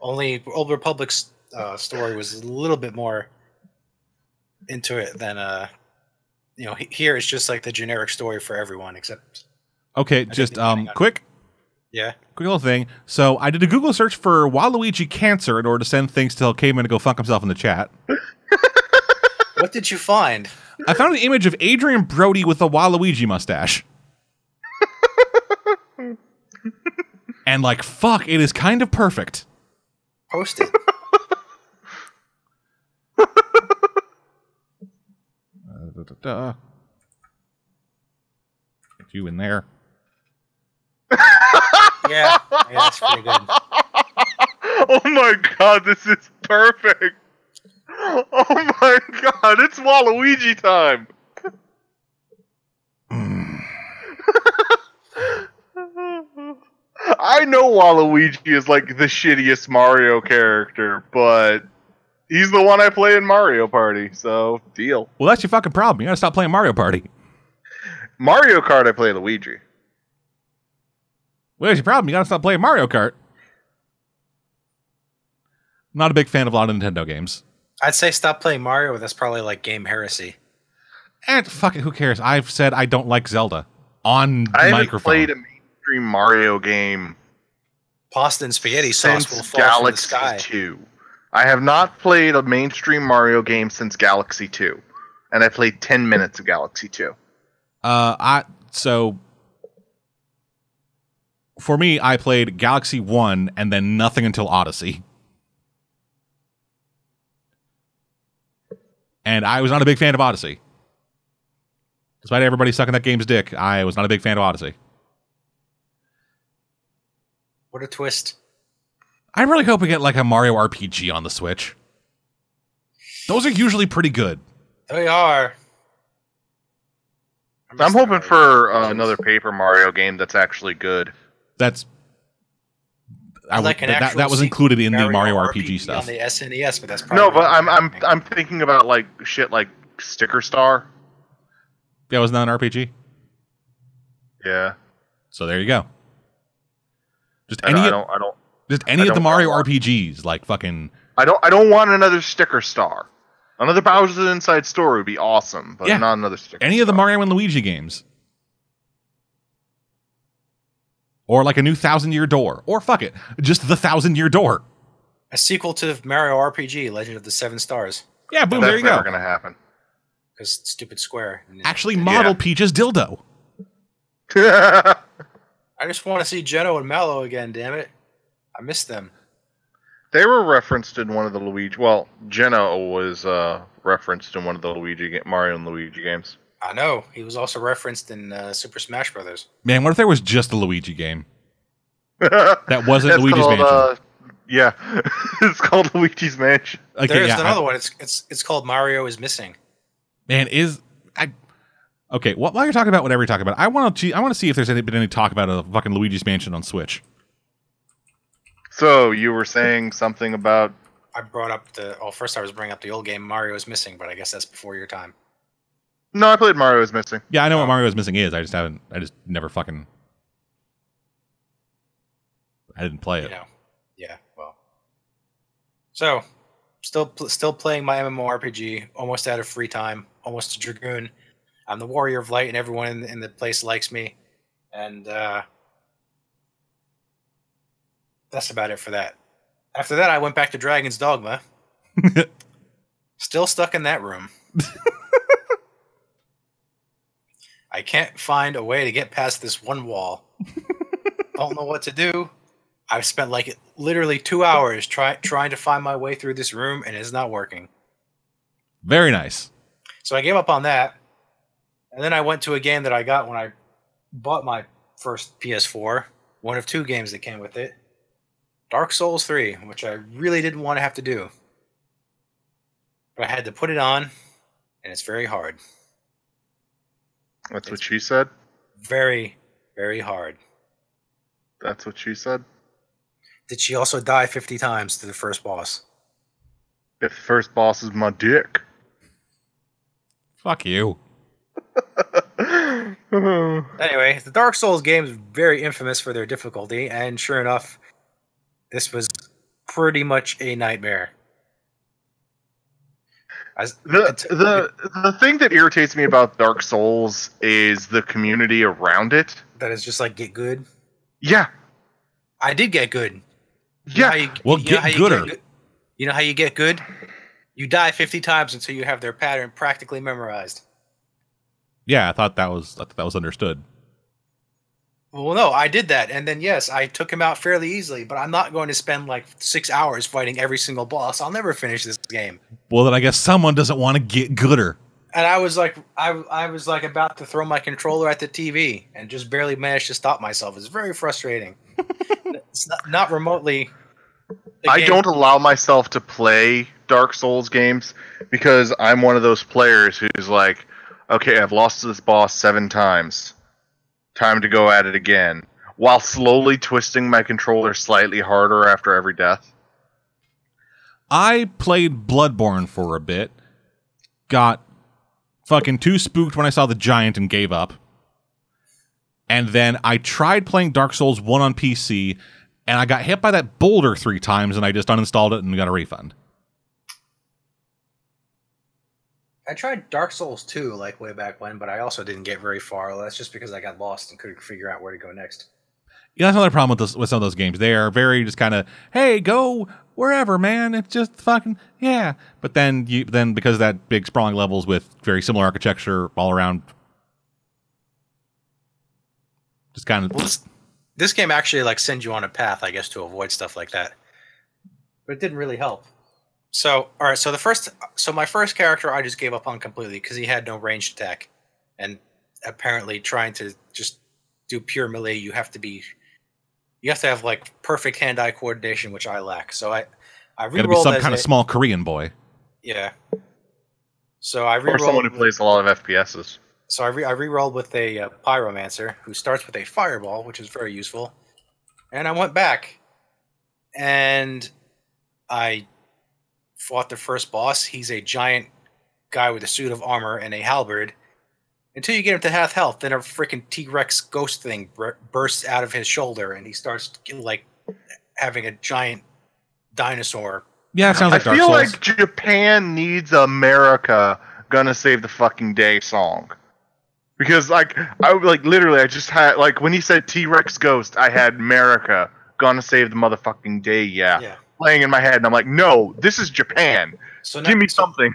Only Old Republic's uh, story was a little bit more into it than uh you know here it's just like the generic story for everyone except Okay, think just um, quick, yeah quick little thing. So I did a Google search for Waluigi cancer in order to send things to tell Caveman to go fuck himself in the chat. what did you find I found an image of Adrien Brody with a Waluigi mustache. and like, fuck, it is kind of perfect. post it Uh, da, da, da. Get you in there. Yeah, yeah that's pretty good oh my god, this is perfect. Oh my god, it's Waluigi time. I know Waluigi is like the shittiest Mario character, but he's the one I play in Mario Party, so deal. Well, that's your fucking problem. You gotta stop playing Mario Party. Mario Kart, I play Luigi. Well, that's your problem. You gotta stop playing Mario Kart. Not a big fan of a lot of Nintendo games. i'd say stop playing mario that's probably like game heresy And fuck it, who cares? I've said I don't like Zelda on I haven't microphone. played a mainstream Mario game pasta and spaghetti sauce will fall Galaxy from the sky 2. I have not played a mainstream Mario game since Galaxy 2. And I played 10 minutes of Galaxy 2. Uh, I so for me, I played Galaxy One and then nothing until Odyssey. And I was not a big fan of Odyssey. Despite everybody sucking that game's dick, I was not a big fan of Odyssey. what a twist I really hope we get like a Mario RPG on the Switch. Those are usually pretty good. they are I miss I'm hoping for uh, another Paper Mario game that's actually good. That's I I'd like that, that, was included in the Mario RPG, on stuff. On the SNES, but that's probably No, but I'm I'm happening. I'm thinking about like shit like Sticker Star. Yeah, wasn't that an RPG? Yeah. So there you go. Just I any don't, I don't I don't just any I of the Mario want- RPGs, like fucking I don't I don't want another Sticker Star. Another Bowser's Inside Story would be awesome, but Yeah. not another Sticker any of the Mario and Luigi games. Or like a new Thousand Year Door. Or fuck it, just the Thousand Year Door. a sequel to Mario RPG: Legend of the Seven Stars, Yeah, boom, That's there you never go. gonna happen. because stupid Square. Actually, model Yeah. Peach's dildo. I just want to see Geno and Mallow again. Damn it, I miss them. They were referenced in one of the Luigi. Well, Geno was uh, referenced in one of the Luigi Mario and Luigi games. I know he was also referenced in uh, Super Smash Brothers. Man, what if there was just a Luigi game? that That wasn't Luigi's called, Mansion. Uh, yeah, it's called Luigi's Mansion. Okay, There's yeah, I- another one. It's it's it's called Mario is missing. Man, is I okay? Well, while you're talking about whatever you're talking about, I want to I want to see if there's any, been any talk about a fucking Luigi's Mansion on Switch. So you were saying something about I brought up the. Oh, first I was bringing up the old game Mario is missing, but I guess that's before your time. No? I played Mario is Missing. Yeah, I know Oh. what Mario is missing is. I just haven't. I just never fucking. I didn't play You it. know, yeah. Well, so still pl- still playing my MMORPG. Almost out of free time. Almost a dragoon. I'm the warrior of light, and everyone in, in the place likes me. And uh, that's about it for that. After that, I went back to Dragon's Dogma. Still stuck in that room. I can't find a way to get past this one wall. Don't know what to do. I've spent like literally two hours try, trying to find my way through this room, and it's not working. Very nice. So I gave up on that. And then I went to a game that I got when I bought my first PS4, one of two games that came with it Dark Souls 3, which I really didn't want to have to do. But I had to put it on, and it's very hard. That's what she said. Very, very hard. That's what she said. Did she also die 50 times to the first boss? If the first boss is my dick. Fuck you. Anyway, the Dark Souls game is very infamous for their difficulty, and sure enough, this was pretty much a nightmare. As, The the the thing that irritates me about Dark Souls is the community around it. that is just like get good. Yeah, I did get good. You know yeah. you- Well, you get how you gooder. good- You know how you get good? You die 50 times until you have their pattern practically memorized. Yeah, I thought that was I thought that was understood. Well, no, I did that, and then yes, I took him out fairly easily. But I'm not going to spend like six hours fighting every single boss. I'll never finish this game. Well, then I guess someone doesn't want to get gooder. And I was like, I, I was like about to throw my controller at the TV, and just barely managed to stop myself. It's very frustrating. it's not, not remotely. I don't allow myself to play Dark Souls games because I'm one of those players who's like, okay, I've lost to this boss seven times. Time to go at it again. While slowly twisting my controller slightly harder after every death. I played Bloodborne for a bit. Got fucking too spooked when I saw the giant and gave up. And then I tried playing Dark Souls 1 on PC and I got hit by that boulder 3 times and I just uninstalled it and got a refund. I tried Dark Souls 2 like way back when, but I also didn't get very far. That's just because I got lost and couldn't figure out where to go next. Yeah, that's another problem with with some of those games. They are very just kind of, hey, go wherever, man. It's just fucking yeah. But then you then because of that big sprawling levels with very similar architecture all around, just kind of Well, this, this game actually like sends you on a path, I guess, to avoid stuff like that. But it didn't really help. So, all right. So the first, so my first character, I just gave up on completely because he had no ranged attack, and apparently trying to just do pure melee, you have to be, you have to have like perfect hand-eye coordination, which I lack. So I, I got to be some as kind of small Korean boy. yeah. So I Or someone who plays a lot of FPSs. So I, re- I re-rolled with a uh, pyromancer who starts with a fireball, which is very useful. And I went back, and I fought the first boss. He's a giant guy with a suit of armor and a halberd. Until you get him to half health, then a freaking T Rex ghost thing bur- bursts out of his shoulder, and he starts like having a giant dinosaur. Yeah, it sounds like I Dark feel Souls. like Japan needs America gonna save the fucking day song. Because like I would like literally I just had like when he said T Rex Ghost, I had America gonna save the motherfucking day, yeah, Yeah. Playing in my head, and I'm like, no, this is Japan. So now, Give me something.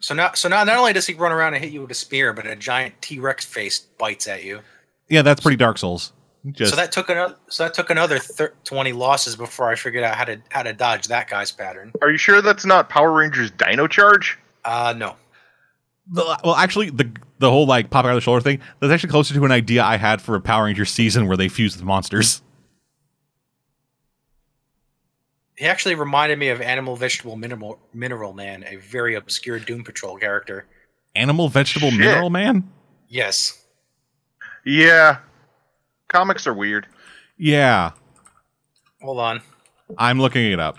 so now, so now, not only does he run around and hit you with a spear, but a giant T Rex face bites at you. yeah, that's pretty Dark Souls. Just so that took another. So that took another thir- twenty losses before I figured out how to how to dodge that guy's pattern. Are you sure that's not Power Rangers Dino Charge? Uh no. the- well, actually, the the whole like popping out of the shoulder thing that's actually closer to an idea I had for a Power Ranger season where they fuse with monsters. He actually reminded me of Animal Vegetable Mineral Mineral Man, a very obscure Doom Patrol character. Animal, vegetable, Shit. mineral man. Yes. Yeah. Comics are weird. Yeah, Hold on. I'm looking it up.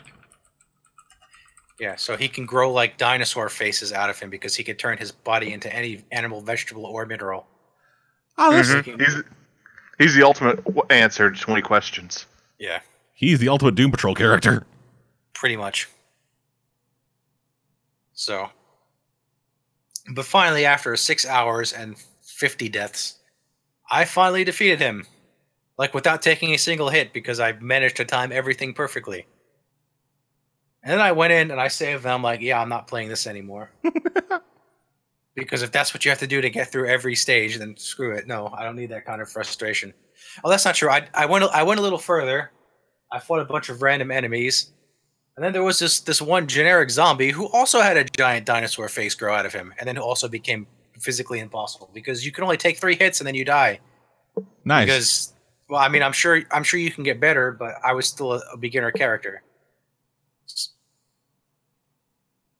Yeah, so he can grow like dinosaur faces out of him because he can turn his body into any animal, vegetable, or mineral. Oh, that's, Mhm. He's he's the ultimate answer to 20 questions. Yeah, he's the ultimate Doom Patrol character. pretty much. So, but finally, after six hours and 50 deaths, I finally defeated him. Like without taking a single hit because I managed to time everything perfectly. And then I went in and I saved them. I'm like, yeah, I'm not playing this anymore. because if that's what you have to do to get through every stage, then screw it. No, I don't need that kind of frustration. Oh, that's not true. I, I went I went a little further. I fought a bunch of random enemies. And then there was this this one generic zombie who also had a giant dinosaur face grow out of him, and then who also became physically impossible because you can only take three hits and then you die. Nice. Because well, I mean, I'm sure I'm sure you can get better, but I was still a, a beginner character.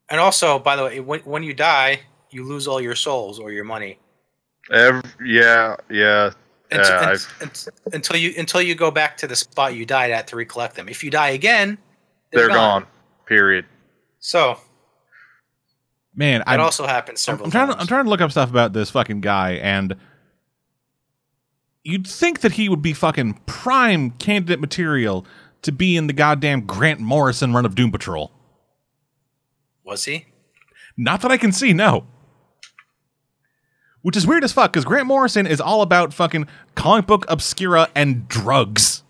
And also, by the way, when when you die, you lose all your souls or your money. Ev- yeah, yeah. Unt- Yeah, unt- unt- until you until you go back to the spot you died at to recollect them. If you die again, They're gone. Period. So Man, that I also happens I'm, several I'm trying to. I'm trying to look up stuff about this fucking guy and you'd think that he would be fucking prime candidate material to be in the goddamn Grant Morrison run of Doom Patrol. Was he? Not that I can see, no. Which is weird as fuck, because Grant Morrison is all about fucking comic book obscura and drugs.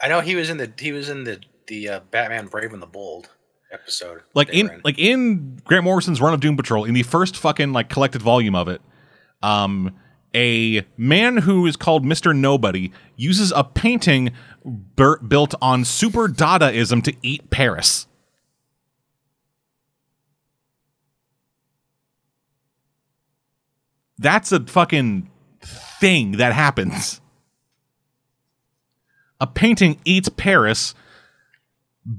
I know he was in the he was in the the uh, Batman Brave and the Bold episode. Like they in like in Grant Morrison's run of Doom Patrol, in the first fucking like collected volume of it, um, a man who is called Mr. Nobody uses a painting bur- built on super Dadaism to eat Paris. That's a fucking thing that happens. A painting eats Paris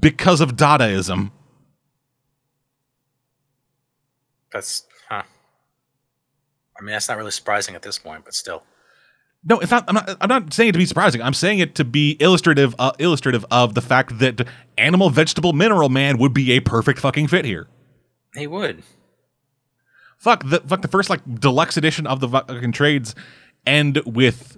because of Dadaism. That's huh. I mean, that's not really surprising at this point, but still. No, it's not. I'm not. I'm not saying it to be surprising. I'm saying it to be illustrative. Uh, illustrative of the fact that animal, vegetable, mineral man would be a perfect fucking fit here. He would. Fuck the fuck the first like deluxe edition of the fucking trades end with.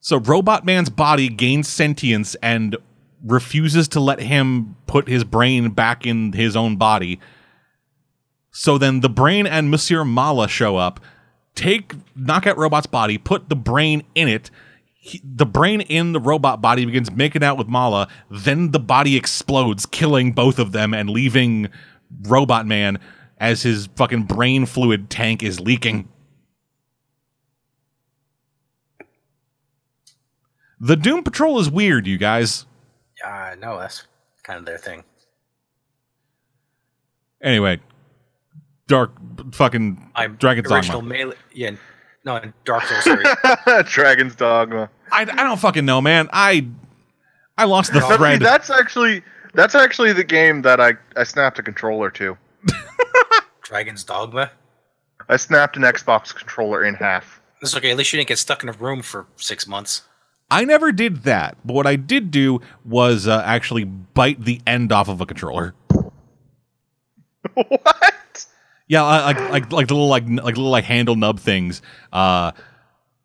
So Robot Man's body gains sentience and refuses to let him put his brain back in his own body. So then the brain and Monsieur Mallah show up, take Knockout Robot's body, put the brain in it. He, the brain in the robot body begins making out with Mallah. Then the body explodes, killing both of them and leaving Robot Man as his fucking brain fluid tank is leaking. The Doom Patrol is weird, you guys. Yeah, I know that's kind of their thing. Anyway, dark fucking I'm Dragon's original Dogma. melee. Yeah, no, Dark Souls series. Dragon's Dogma. I, I don't fucking know, man. I I lost the No, thread. that's actually that's actually the game that I I snapped a controller to. Dragon's Dogma. I snapped an Xbox controller in half. It's okay. At least you didn't get stuck in a room for six months. I never did that, but what I did do was uh, actually bite the end off of a controller. what? Yeah, I- like like like the little like like little like handle nub things. Uh,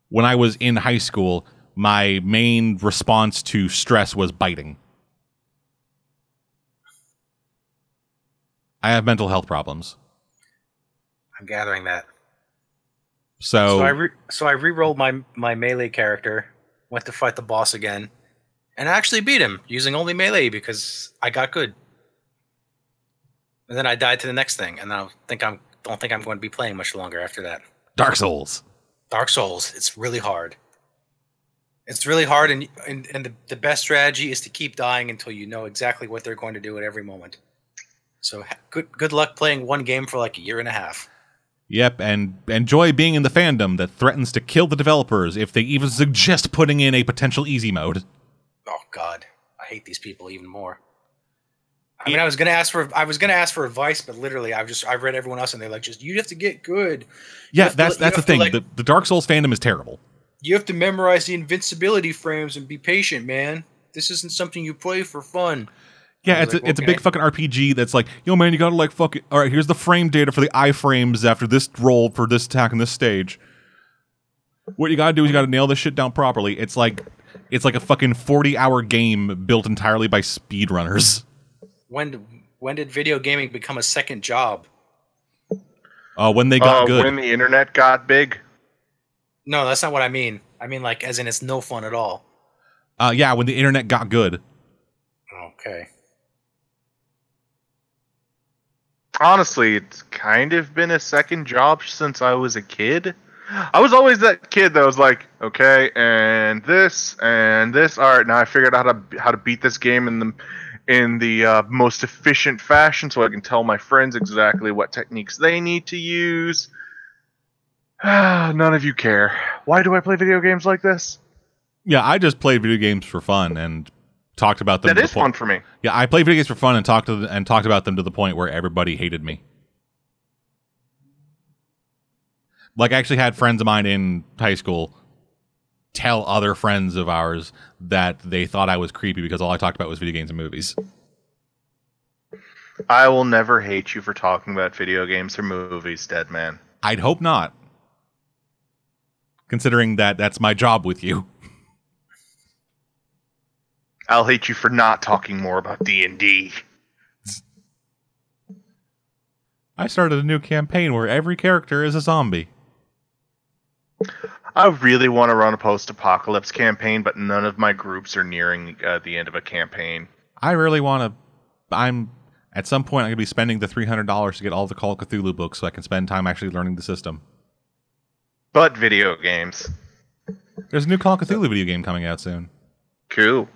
when I was in high school, my main response to stress was biting. I have mental health problems, I'm gathering that. so, So I re- so I re-rolled my my melee character, went to fight the boss again, and I actually beat him using only melee because I got good. And then I died to the next thing, and I don't think I'm don't think I'm going to be playing much longer after that. Dark Souls. Dark Souls, it's really hard. It's really hard, and and, and the, the best strategy is to keep dying until you know exactly what they're going to do at every moment. So good good luck playing one game for like a year and a half. Yep, and enjoy being in the fandom that threatens to kill the developers if they even suggest putting in a potential easy mode. Oh God, I hate these people even more. I mean, I was gonna ask for I was gonna ask for advice, but literally, I've just I've read everyone else, and they're like, just you have to get good. Yeah, have to that's that's the thing. like- the, the Dark Souls fandom is terrible. You have to memorize the invincibility frames and be patient, man. This isn't something you play for fun. Yeah, it's like, a, it's a big fucking RPG that's like, yo man, you gotta like fuck it. All right, here's the frame data for the iframes after this roll for this attack in this stage. What you gotta do is you gotta nail this shit down properly. It's like it's like a fucking forty hour game built entirely by speedrunners. When when did video gaming become a second job? Uh, when they got Uh, good. when the internet got big. No, that's not what I mean. I mean like as in it's no fun at all. uh, yeah, when the internet got good. Okay. Honestly, it's kind of been a second job since I was a kid. I was always that kid that was like, okay, and this and this. All right, now I figured out how to how to beat this game in the in the uh, most efficient fashion, so I can tell my friends exactly what techniques they need to use. None of you care. Why do I play video games like this? Yeah, I just played video games for fun and talked about them. That to the is fun for me. Yeah, I played video games for fun and talked to the, and talked about them to the point where everybody hated me. Like, I actually had friends of mine in high school tell other friends of ours that they thought I was creepy because all I talked about was video games and movies. I will never hate you for talking about video games or movies, dead man. I'd hope not. Considering that that's my job with you. I'll hate you for not talking more about D and D. I started a new campaign where every character is a zombie. I really want to run a post-apocalypse campaign, but none of my groups are nearing uh, the end of a campaign. I really want to. I'm at some point I'm gonna be spending the three hundred dollars to get all the Call of Cthulhu books, so I can spend time actually learning the system. But video games, There's a new Call of Cthulhu video game coming out soon. cool.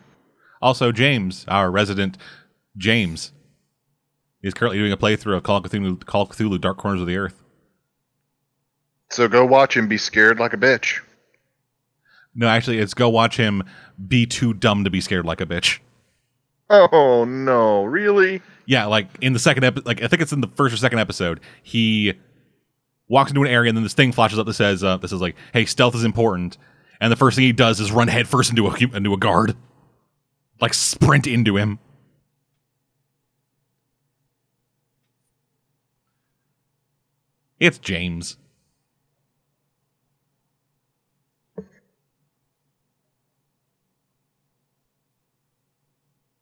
Also, James, our resident James, is currently doing a playthrough of Call of Cthulhu, Call of Cthulhu Dark Corners of the Earth. So go watch him be scared like a bitch. No, actually, it's go watch him be too dumb to be scared like a bitch. Oh no, really? Yeah, like in the second episode, like I think it's in the first or second episode, he walks into an area and then this thing flashes up that says, uh, "This is like, hey, stealth is important." And the first thing he does is run headfirst into a into a guard, like sprint into him. It's James.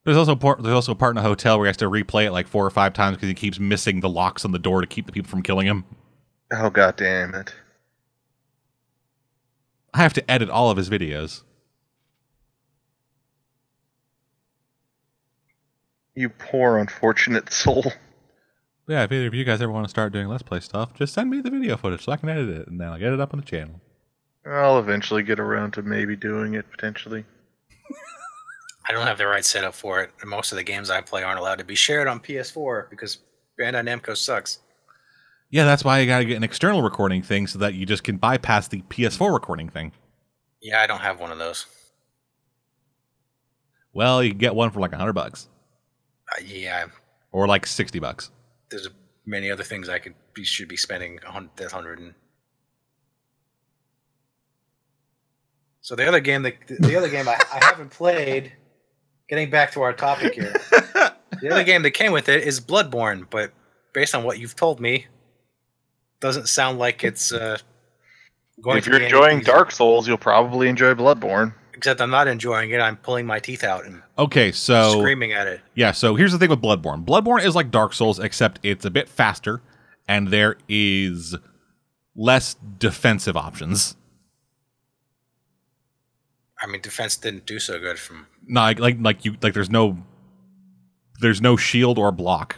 There's also part, there's also a part in a hotel where he has to replay it like four or five times because he keeps missing the locks on the door to keep the people from killing him. Oh god damn it. I have to edit all of his videos. You poor unfortunate soul. Yeah, if either of you guys ever want to start doing Let's Play stuff, just send me the video footage so I can edit it and then I'll get it up on the channel. I'll eventually get around to maybe doing it potentially. I don't have the right setup for it. Most of the games I play aren't allowed to be shared on PS4 because Bandai Namco sucks. Yeah, that's why you gotta get an external recording thing so that you just can bypass the PS4 recording thing. Yeah, I don't have one of those. Well, you can get one for like a hundred bucks yeah, or like sixty bucks. there's many other things I could be should be spending a hun- that hundred and. So the other game that the other game I, I haven't played. Getting back to our topic here, the other game that came with it is Bloodborne, but based on what you've told me, doesn't sound like it's uh, going if to you're be enjoying. Dark Souls, you'll probably enjoy Bloodborne. Except I'm not enjoying it. I'm pulling my teeth out and Okay, so screaming at it. Yeah, so here's the thing with Bloodborne. Bloodborne is like Dark Souls, except it's a bit faster, and there is less defensive options. I mean, defense didn't do so good from. No, like like, like you like there's no there's no shield or block.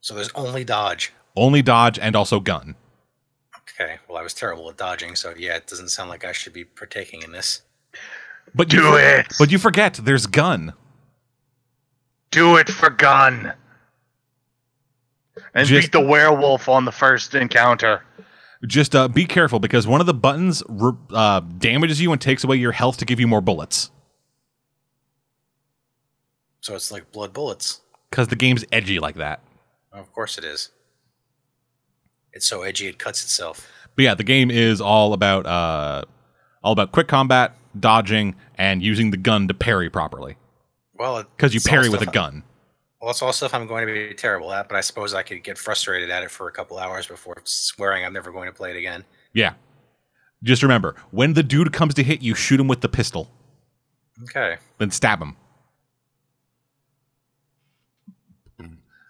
So there's only dodge. Only dodge and also gun. Okay. Well, I was terrible at dodging, so yeah, it doesn't sound like I should be partaking in this. But you Do it. But you forget there's gun. Do it for gun. And Just- beat the werewolf on the first encounter. Just uh, be careful because one of the buttons re- uh, damages you and takes away your health to give you more bullets. So it's like blood bullets. Because the game's edgy like that. Of course it is. It's so edgy it cuts itself. But yeah, the game is all about uh, all about quick combat, dodging, and using the gun to parry properly. Well, Because you parry with a gun. Well, it's all stuff I'm going to be terrible at, but I suppose I could get frustrated at it for a couple hours before swearing I'm never going to play it again. Yeah. Just remember, when the dude comes to hit you, shoot him with the pistol, Okay. then stab him.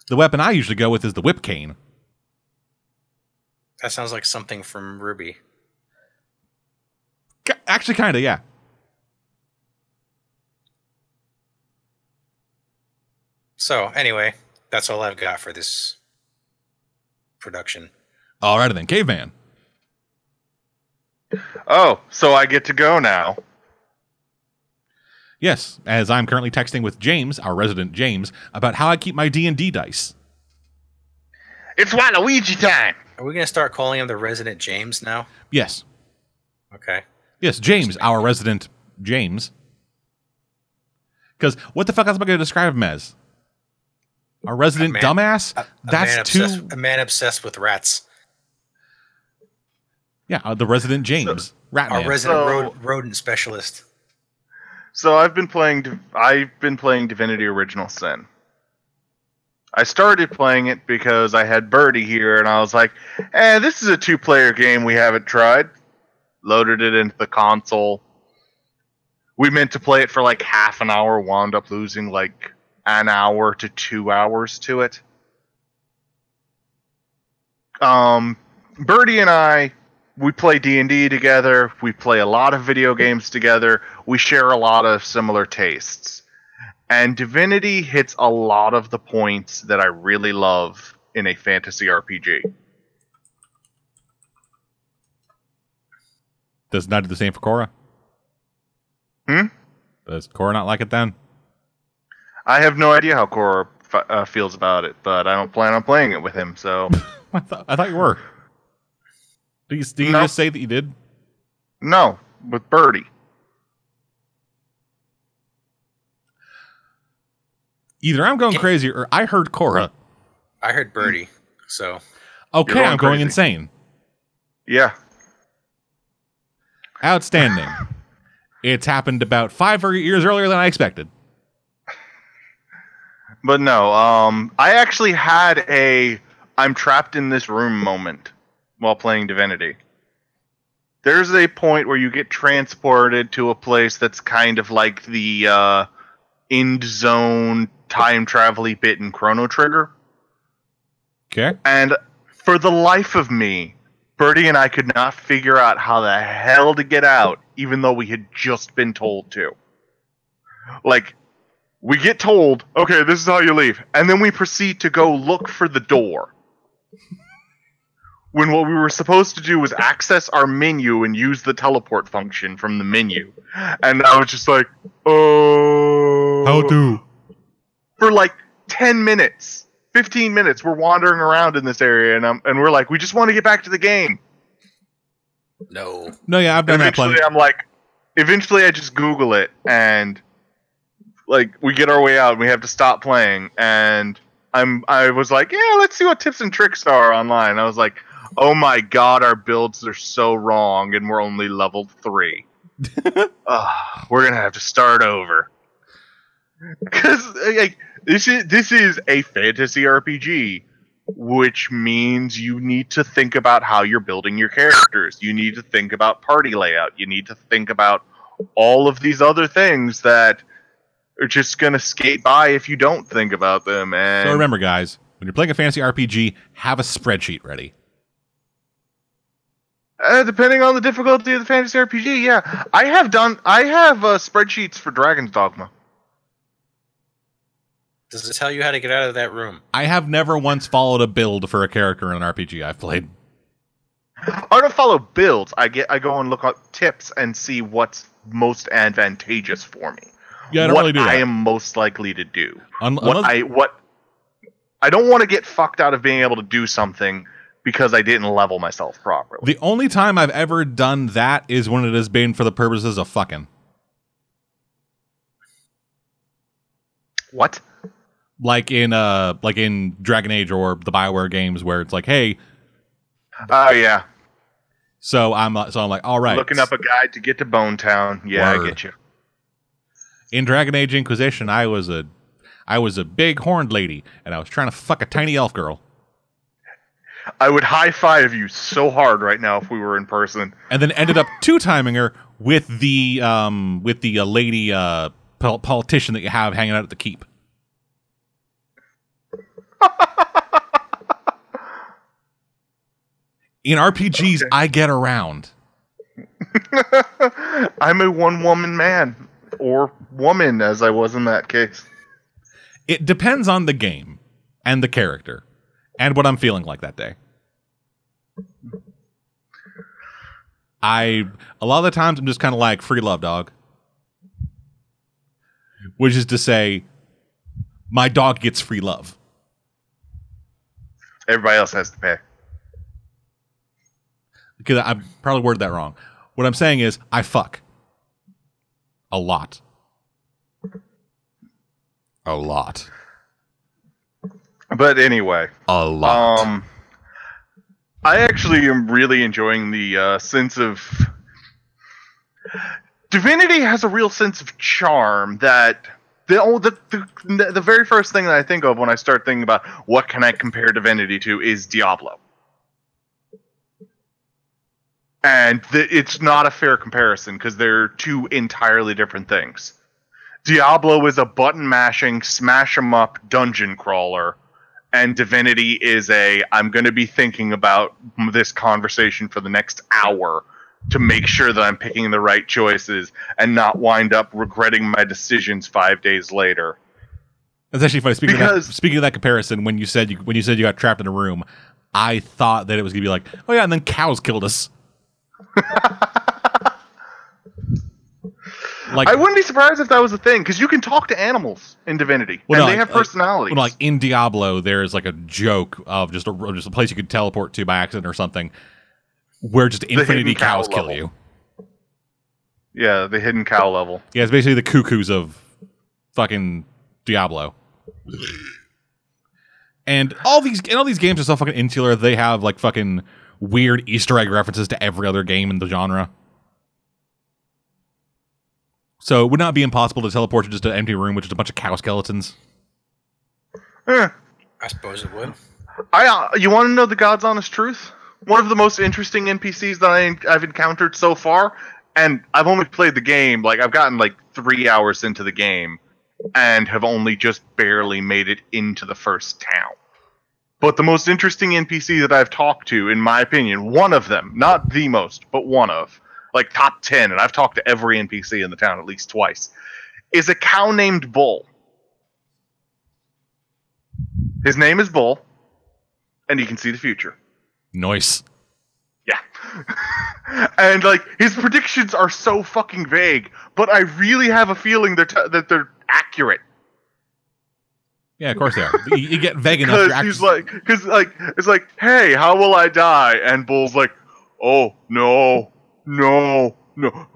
The weapon I usually go with is the whip cane. That sounds like something from RWBY. Actually, kind of, yeah. So, anyway, that's all I've got for this production. All right, then, caveman. Oh, so I get to go now. Yes, as I'm currently texting with James, our resident James, about how I keep my D and D dice. It's Waluigi time. Are we going to start calling him the resident James now? Yes, Okay. yes, James, our resident James. Because what the fuck else am I going to describe him as? A resident man- dumbass? A, a That's man too. obsessed, a man obsessed with rats. Yeah, uh, the resident James Ratman. Our resident So- rod- rodent specialist. So I've been playing. Div- I've been playing Divinity: Original Sin. I started playing it because I had Birdie here, and I was like, "Eh, this is a two-player game we haven't tried." Loaded it into the console. We meant to play it for like half an hour. Wound up losing like an hour to two hours to it. Um, Birdie and I we play D&D together, we play a lot of video games together, we share a lot of similar tastes. And Divinity hits a lot of the points that I really love in a fantasy RPG. Does not do the same for Cora? Hmm? Does Cora not like it then? I have no idea how Cora f- uh, feels about it, but I don't plan on playing it with him, so I thought I thought you were. Did you, did you No. just say that you did? no, with Birdie. Either I'm going crazy or I heard Cora. I heard Birdie, so Okay, going I'm going crazy. insane. Yeah. Outstanding. it's happened about five or years earlier than I expected. But no, um, I actually had a I'm trapped in this room moment while playing Divinity. There's a point where you get transported to a place that's kind of like the uh, end zone time travel bit in Chrono Trigger. Okay. And for the life of me, Birdie and I could not figure out how the hell to get out, even though we had just been told to. Like, we get told, okay, this is how you leave. And then we proceed to go look for the door. When what we were supposed to do was access our menu and use the teleport function from the menu. And I was just like, oh. How do? For like 10 minutes, 15 minutes, we're wandering around in this area and, I'm, and we're like, we just want to get back to the game. no. No, yeah, I've done that plenty. I'm like, eventually I just Google it and like we get our way out and we have to stop playing and I'm I was like, yeah, let's see what tips and tricks are online. I was like, oh my god, our builds are so wrong and we're only level three. Ugh, we're gonna have to start over. Because like this is this is a fantasy RPG, which means you need to think about how you're building your characters. You need to think about party layout. You need to think about all of these other things that are just gonna skate by if you don't think about them. And So remember, guys, when you're playing a fantasy RPG, have a spreadsheet ready. Uh, depending on the difficulty of the fantasy RPG, yeah, I have done. I have uh, spreadsheets for Dragon's Dogma. Does it tell you how to get out of that room? I have never once followed a build for a character in an RPG I've played. I don't follow builds. I get. I go and look up tips and see what's most advantageous for me. Yeah, I don't what really do that. I am most likely to do. Un- What unless- I what. I don't want to get fucked out of being able to do something because I didn't level myself properly. the only time I've ever done that is when it has been for the purposes of fucking. what? Like in uh like in Dragon Age or the Bioware games where it's like, hey, Oh yeah, so I'm uh, so I'm like, all right. looking up a guide to get to Bone Town. Yeah, Word. I get you. in Dragon Age Inquisition, I was a I was a big horned lady and I was trying to fuck a tiny elf girl. I would high five you so hard right now if we were in person. and then ended up two timing her with the um with the uh, lady uh pol- politician that you have hanging out at the keep. In RPGs, I get around. I'm a one woman man or woman as I was in that case. It depends on the game and the character and what I'm feeling like that day. I a lot of the times I'm just kind of like free love dog. Which is to say my dog gets free love. Everybody else has to pay. because I probably worded that wrong. What I'm saying is I fuck a lot. A lot. But anyway, A lot. um I actually am really enjoying the uh, sense of Divinity has a real sense of charm that the, oh, the the the very first thing that I think of when I start thinking about what can I compare Divinity to is Diablo. And the, it's not a fair comparison because they're two entirely different things. Diablo is a button mashing, smash smash 'em up dungeon crawler, and Divinity is a I'm going to be thinking about this conversation for the next hour to make sure that I'm picking the right choices and not wind up regretting my decisions five days later. That's actually funny. Speaking of Because- that, speaking of that comparison, when you said you when you said you got trapped in a room, I thought that it was gonna be like, oh yeah, and then cows killed us. like I wouldn't be surprised if that was a thing because you can talk to animals in Divinity Well, and no, they have like- like- personalities. Well, like in Diablo, there's like a joke of just a of just a place you could teleport to by accident or something, where just infinity hidden cow cows kill level. you. yeah, the hidden cow level. Yeah, it's basically the cuckoos of fucking Diablo. And all these and all these games are so fucking insular. They have like fucking weird Easter egg references to every other game in the genre. So it would not be impossible to teleport to just an empty room with just a bunch of cow skeletons. Eh. I suppose it would. I uh, you want to know the God's honest truth? One of the most interesting NPCs that I, I've encountered so far, and I've only played the game like I've gotten like three hours into the game, and have only just barely made it into the first town. But the most interesting NPC that I've talked to, in my opinion, one of them, not the most, but one of, like top ten, and I've talked to every NPC in the town at least twice, is a cow named Bull. His name is Bull, and he can see the future. Nice. Yeah. and like his predictions are so fucking vague, but I really have a feeling they're t- that they're accurate Yeah, of course they are. you, you get vague enough. because he's like, because like it's like, hey, how will I die? And Bull's like, oh no, no, no,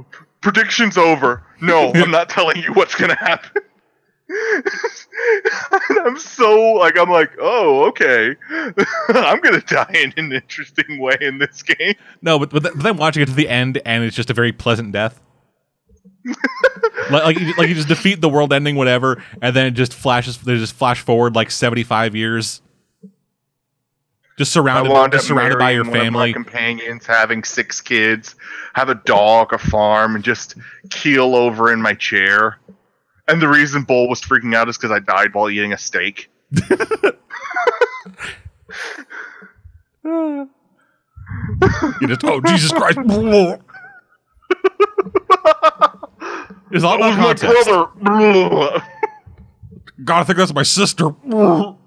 prediction's over. No, I'm not telling you what's gonna happen. And I'm so like I'm like oh okay I'm gonna die in an interesting way in this game No, but, but, th- but then watching it to the end and it's just a very pleasant death. like, like, you, like you just defeat the world ending, whatever, and then it just flashes. They just flash forward like seventy five years, just surrounded, just surrounded by your marrying one of my family. companions, having six kids, have a dog, a farm, and just keel over in my chair. And the reason Bull was freaking out is because I died while eating a steak. You just oh Jesus Christ! It's all That was my brother. God, I think that's my sister. oh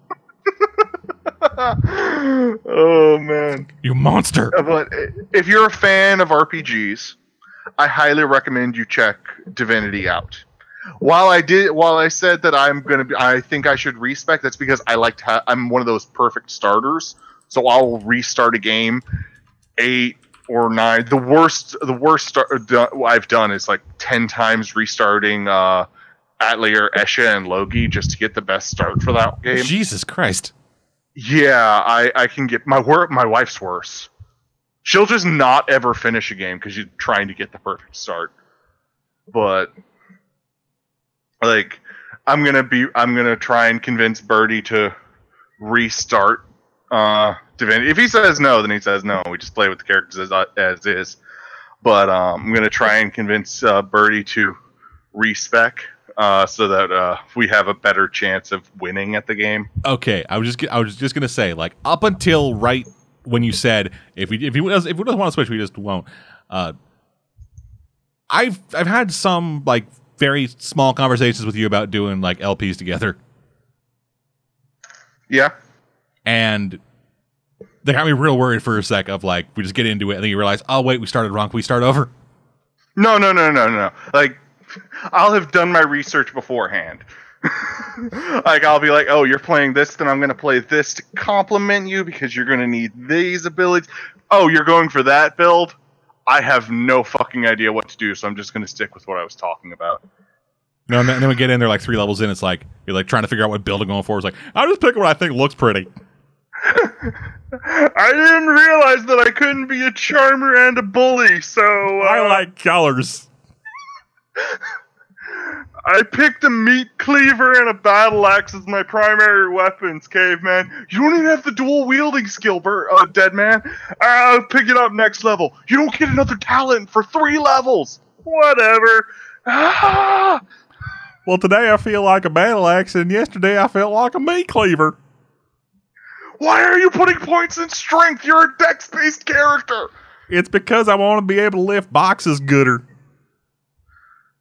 man! You monster! Uh, but if you're a fan of RPGs, I highly recommend you check Divinity out. While I did, while I said that I'm gonna be, I think I should respec. That's because I like to. Ha- I'm one of those perfect starters, so I'll restart a game eight or nine. The worst, the worst start do- I've done is like ten times restarting uh, Atelier, Escha, and Logy just to get the best start for that game. Jesus Christ! Yeah, I, I can get my work. My wife's worse. She'll just not ever finish a game because she's trying to get the perfect start. But like, I'm gonna be. I'm gonna try and convince Birdie to restart uh Divinity. If he says no, then he says no. We just play with the characters as, as is. But um, I'm gonna try and convince uh, Birdie to respec uh, so that uh, we have a better chance of winning at the game. Okay, I was just I was just gonna say like up until right when you said if we if he if we doesn't want to switch we just won't. Uh, I've I've had some like very small conversations with you about doing like LPs together, Yeah. and they got me real worried for a sec of like we just get into it and then you realize oh wait we started wrong can we start over. No, no, no, no, no. Like, I'll have done my research beforehand. like, I'll be like, oh, you're playing this, then I'm going to play this to complement you because you're going to need these abilities. Oh, you're going for that build? I have no fucking idea what to do, so I'm just going to stick with what I was talking about. No, and then, and then we get in there like three levels in. It's like you're like trying to figure out what build I'm going for. It's like I'll just pick what I think looks pretty. I didn't realize that I couldn't be a charmer and a bully, so uh, I like colors. I picked a meat cleaver and a battle axe as my primary weapons, caveman. You don't even have the dual wielding skill, Bur- uh, dead man. I'll pick it up next level. You don't get another talent for three levels. Whatever. Ah! Well, today I feel like a battle axe, and yesterday I felt like a meat cleaver. Why are you putting points in strength? You're a dex-based character. It's because I want to be able to lift boxes gooder.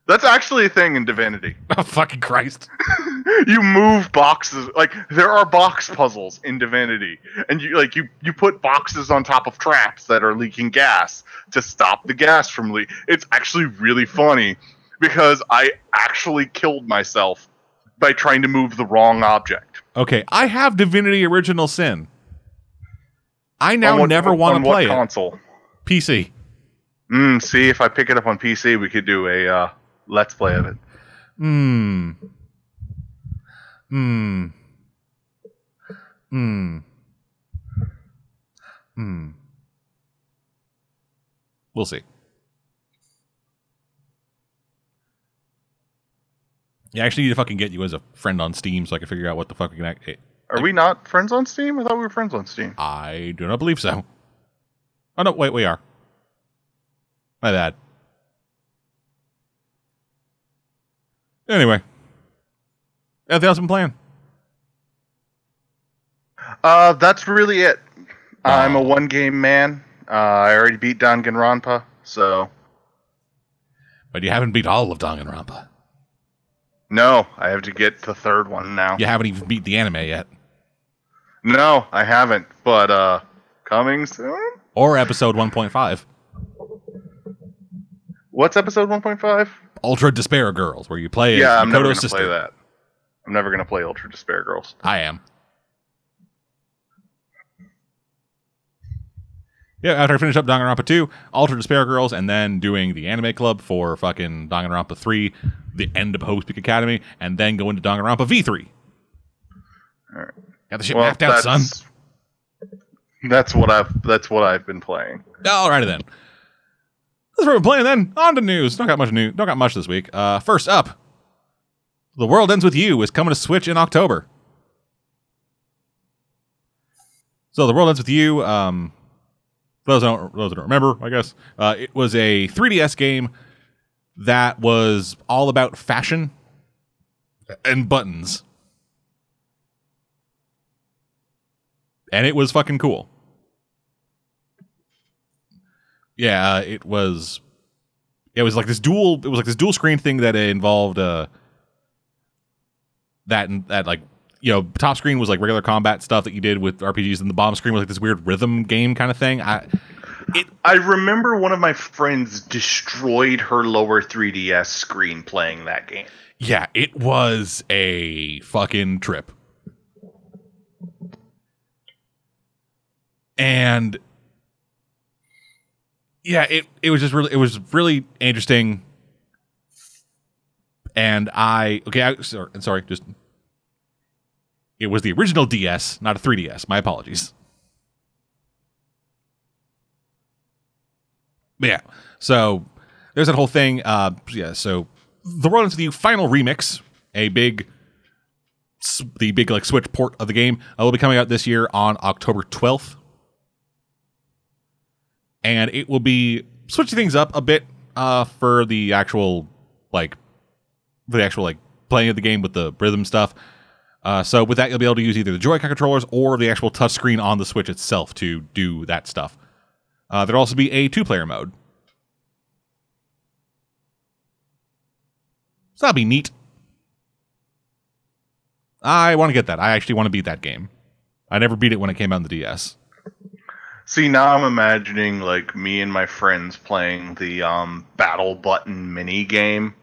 That's actually a thing in Divinity. Oh, fucking Christ. you move boxes like there are box puzzles in divinity and you like you you put boxes on top of traps that are leaking gas to stop the gas from leak it's actually really funny because i actually killed myself by trying to move the wrong object Okay, I have Divinity Original Sin. I now what- never want to what play it. console PC. mm, see if i pick it up on pc we could do a uh, let's play of it Hmm. Hmm. Hmm. Hmm. We'll see. Yeah, I actually need to fucking get you as a friend on Steam so I can figure out what the fuck we can act. eh, are we not friends on steam i thought we were friends on steam I do not believe so. Oh no, wait, we are. My bad. Anyway. Anything else been playing? uh that's really it i'm a one game man uh, i already beat danganronpa so But you haven't beat all of Danganronpa. No, I have to get the third one now. You haven't even beat the anime yet. No, I haven't, but uh coming soon? Or episode 1.5. What's episode 1.5? Ultra Despair Girls, where you play Yeah, I'm never to sister. play that. I'm never to play Ultra Despair Girls. I am. Yeah, after I finish up Danganronpa 2, Ultra Despair Girls, and then doing the anime club for fucking Danganronpa 3, the end of Hope's Peak Academy, and then go into Danganronpa V3. Alright. Got the shit mapped out, son. that's what I've that's what I've been playing. Alrighty then. That's what we're playing then. On to news. Don't got much news. Don't got much this week. Uh, first up, The World Ends With You is coming to Switch in October. So The World Ends With You, um, for those don't, those don't remember, I guess, uh, it was a 3DS game that was all about fashion and buttons. And it was fucking cool. Yeah, uh, it was. It was like this dual. It was like this dual screen thing that involved uh, that and that like you know top screen was like regular combat stuff that you did with RPGs, and the bottom screen was like this weird rhythm game kind of thing. I I remember one of my friends destroyed her lower 3DS screen playing that game. yeah, it was a fucking trip. And yeah, it it was just really it was really interesting. And I okay, I sorry, sorry, just it was the original DS, not a 3DS. My apologies. But yeah, so there's that whole thing. Uh, yeah, so the Ends With You final remix, a big, the big like Switch port of the game, uh, will be coming out this year on October 12th, and it will be switching things up a bit uh, for the actual like for the actual like playing of the game with the rhythm stuff. Uh, so with that, you'll be able to use either the Joy-Con controllers or the actual touchscreen on the Switch itself to do that stuff. Uh, there'll also be a two-player mode. So that'll be neat. I want to get that. I actually want to beat that game. I never beat it when it came out on the DS. See, now I'm imagining like me and my friends playing the um, battle button mini game,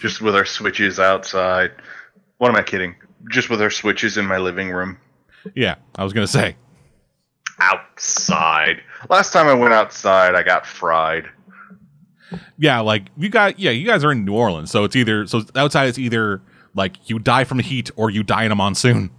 just with our switches outside. What am I kidding? Just with our switches in my living room. Yeah, I was gonna say. Outside. Last time I went outside, I got fried. Yeah, like you got. Yeah, you guys are in New Orleans, so it's either so outside. It's either like you die from the heat or you die in a monsoon.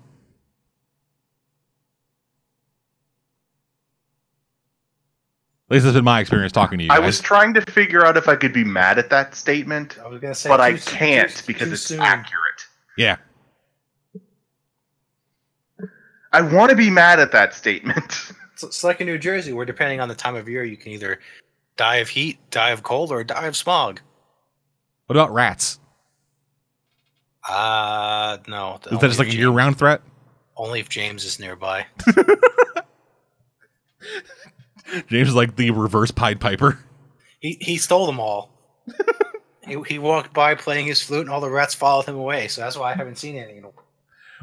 Least that's been my experience talking to you I guys. was trying to figure out if I could be mad at that statement, I was gonna say, but I I s- can't too- because too it's soon. accurate. yeah. I want to be mad at that statement. It's, it's like in New Jersey, where depending on the time of year, you can either die of heat, die of cold, or die of smog. What about rats? Uh no. Is that just like a year round threat? Only if James is nearby. James is like the reverse Pied Piper. He he stole them all. he, he walked by playing his flute, and all the rats followed him away. So that's why I haven't seen any.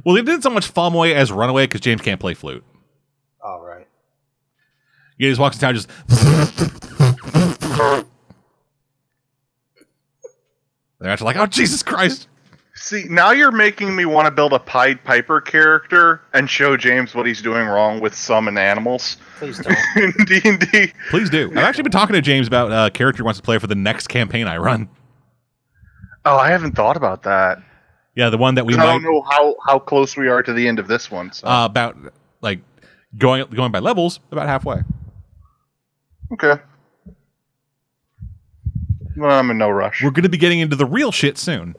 Well, they didn't so much follow him away as runaway because James can't play flute. All right. He just walks in town, just. They're actually like, oh Jesus Christ! See, now you're making me want to build a Pied Piper character and show James what he's doing wrong with summon animals Please don't. in D and D. Please do. I've actually been talking to James about a character he wants to play for the next campaign I run. Oh, I haven't thought about that. Yeah, the one that we I don't know how, how close we are to the end of this one. So. uh, about like going going by levels about halfway. okay. Well, I'm in no rush. We're going to be getting into the real shit soon.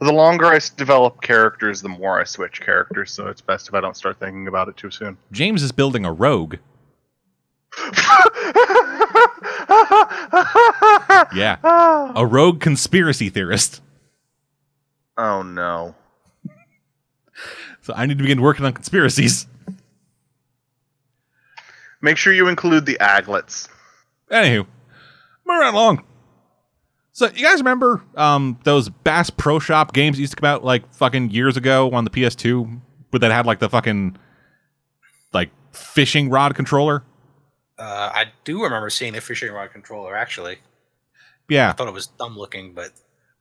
The longer I develop characters, the more I switch characters. So it's best if I don't start thinking about it too soon. James is building a rogue. Yeah, a rogue conspiracy theorist. Oh no. So I need to begin working on conspiracies. Make sure you include the aglets. Anywho, moving right along. So you guys remember um, those Bass Pro Shop games that used to come out like fucking years ago on the PS2, but that had like the fucking like fishing rod controller? Uh, I do remember seeing the fishing rod controller. Actually, Yeah. I thought it was dumb looking, but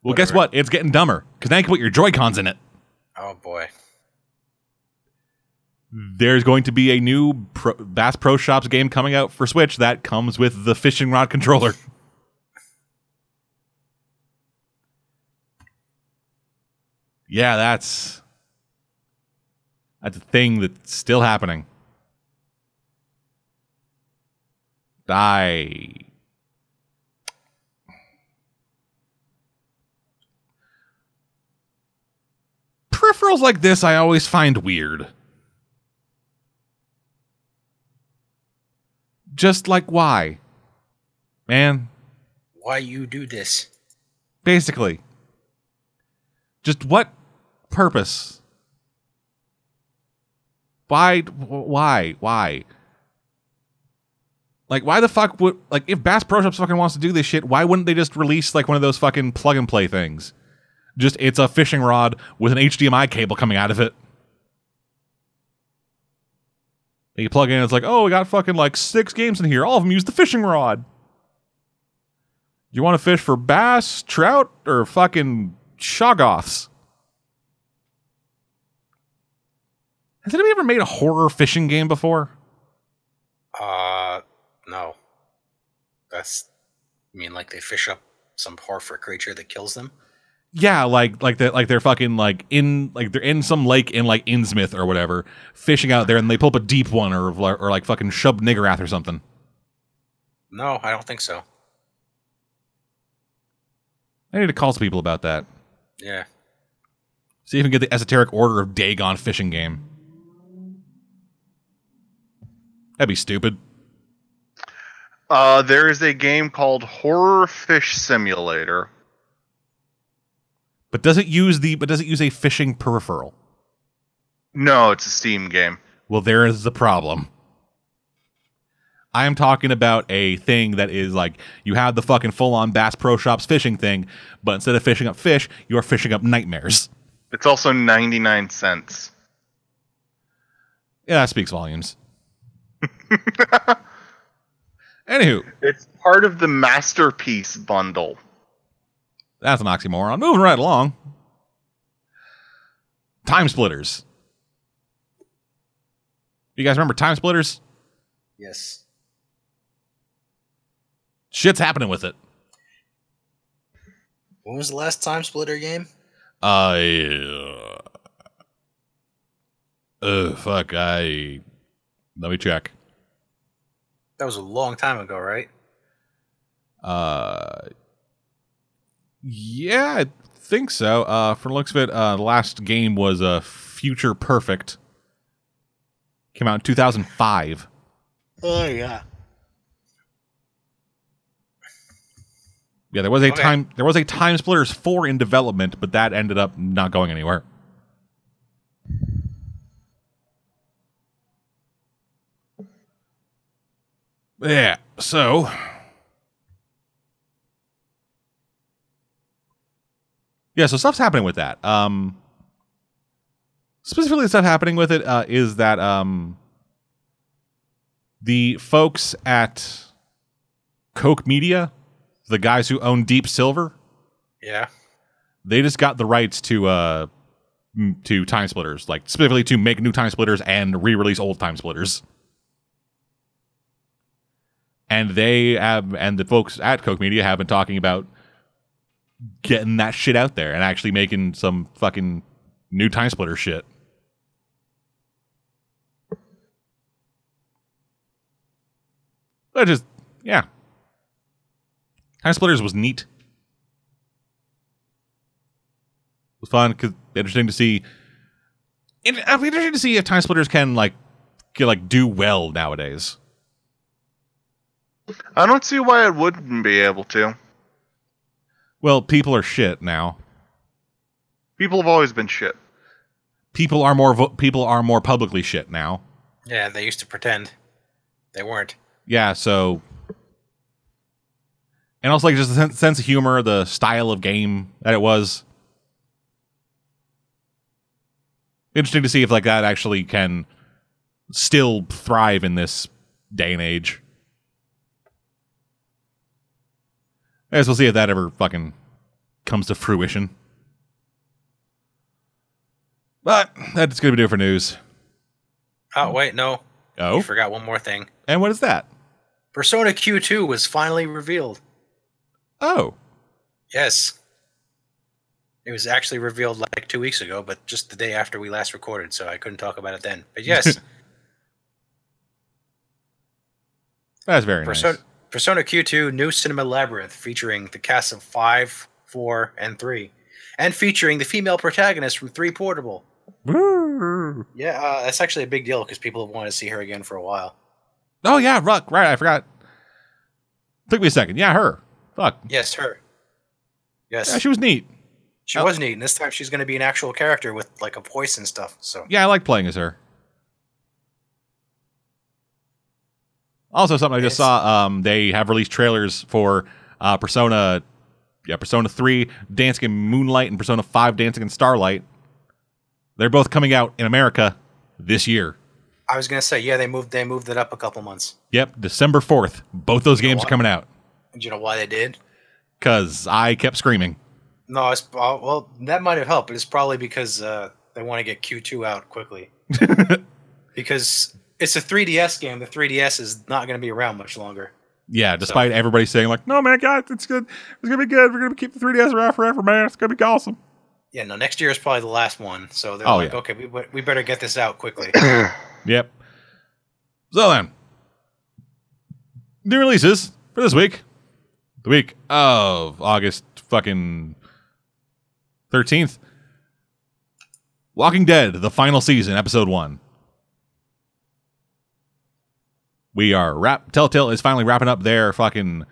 Well, guess what? It's getting dumber because now you can put your Joy Cons in it. oh boy, There's going to be a new Pro- Bass Pro Shops game coming out for Switch that comes with the fishing rod controller. yeah, that's that's a thing that's still happening. I peripherals like this I always find weird. Just like why? Man, why you do this? basically. Just what purpose? Why why why? Like why the fuck would like if Bass Pro Shops fucking wants to do this shit, why wouldn't they just release like one of those fucking plug and play things? Just it's a fishing rod with an HDMI cable coming out of it. And you plug in, it's like, oh, we got fucking like six games in here. All of them use the fishing rod. You want to fish for bass, trout, or fucking shoggoths? Has anybody ever made a horror fishing game before? Uh, no. That's I mean like they fish up some horrific creature that kills them? Yeah, like like that like they're fucking like in like they're in some lake in like Innsmouth or whatever, fishing out there, and they pull up a deep one or or like fucking Shub Niggurath or something. No, I don't think so. I need to call some people about that. Yeah. See if we can get the esoteric order of Dagon fishing game. That'd be stupid. Uh, there is a game called Horror Fish Simulator. But does it use the but does it use a fishing peripheral? No, it's a Steam game. Well, there is the problem. I am talking about a thing that is like you have the fucking full on Bass Pro Shops fishing thing, but instead of fishing up fish, you are fishing up nightmares. It's also 99 cents. Yeah, that speaks volumes. Anywho, It's part of the Masterpiece bundle. that's an oxymoron. Moving right along. Time splitters. You guys remember time splitters? Yes. Shit's happening with it. When was the last time splitter game? Uh, uh, fuck. I let me check. That was a long time ago, right? Uh, yeah, I think so. Uh, from the looks of it, uh, the last game was uh, Future Perfect. Came out in 2005. Oh yeah. Yeah, there was a Okay. time there was a Time Splitters 4 in development, but that ended up not going anywhere. Yeah, so Yeah, so stuff's happening with that. Um specifically the stuff happening with it uh, is that um the folks at Koch Media, the guys who own Deep Silver, Yeah. they just got the rights to uh to time splitters, like specifically to make new time splitters and re-release old time splitters. And they have and the folks at Koch Media have been talking about getting that shit out there and actually making some fucking new time splitter shit. But just yeah. Time Splitters was neat. It was fun because interesting to see. It, interesting to see if Time Splitters can like can, like do well nowadays. I don't see why it wouldn't be able to. Well, people are shit now. People have always been shit. People are more vo- people are more publicly shit now. Yeah, they used to pretend they weren't. Yeah, so and also like just the sense of humor, the style of game that it was. Interesting to see if like that actually can still thrive in this day and age. I guess we'll see if that ever fucking comes to fruition. But that's gonna be it for news. Oh wait, no. Oh, You forgot one more thing. and what is that? Persona Q2 was finally revealed. Oh, Yes. It was actually revealed like two weeks ago, but just the day after we last recorded, so I couldn't talk about it then. But yes, that's very Persona, nice. Persona Q2 New Cinema Labyrinth featuring the cast of 5, 4, and 3, and featuring the female protagonist from 3 Portable. Woo. Yeah, uh, that's actually a big deal because people have wanted to see her again for a while. Oh yeah, Ruck. Right, I forgot. Took me a second. Yeah, her. Fuck. Yes, her. Yes, Yeah, she was neat. she oh. was neat. And this time she's going to be an actual character with like a voice and stuff. So Yeah, I like playing as her. Also, something I just saw. Um, they have released trailers for uh, Persona, yeah, Persona Three, Dancing in Moonlight, and Persona Five, Dancing in Starlight. They're both coming out in America this year. I was going to say, yeah, they moved they moved it up a couple months. Yep, December fourth. Both those games are coming out. Do you know why they did? Cause I kept screaming. No, it's uh, well that might have helped, but it's probably because uh, they want to get Q2 out quickly. because it's a 3DS game. The 3DS is not going to be around much longer. Yeah, despite everybody saying like, "No, man, guys, it's good. It's gonna be good. We're gonna keep the 3ds around forever, man. It's gonna be awesome." Yeah, no, next year is probably the last one. So they're Oh, like, yeah. okay, we, we better get this out quickly. Yep. So then, new releases for this week, the week of August fucking thirteenth. Walking Dead: The Final Season, Episode One. We are wrap. Telltale is finally wrapping up their fucking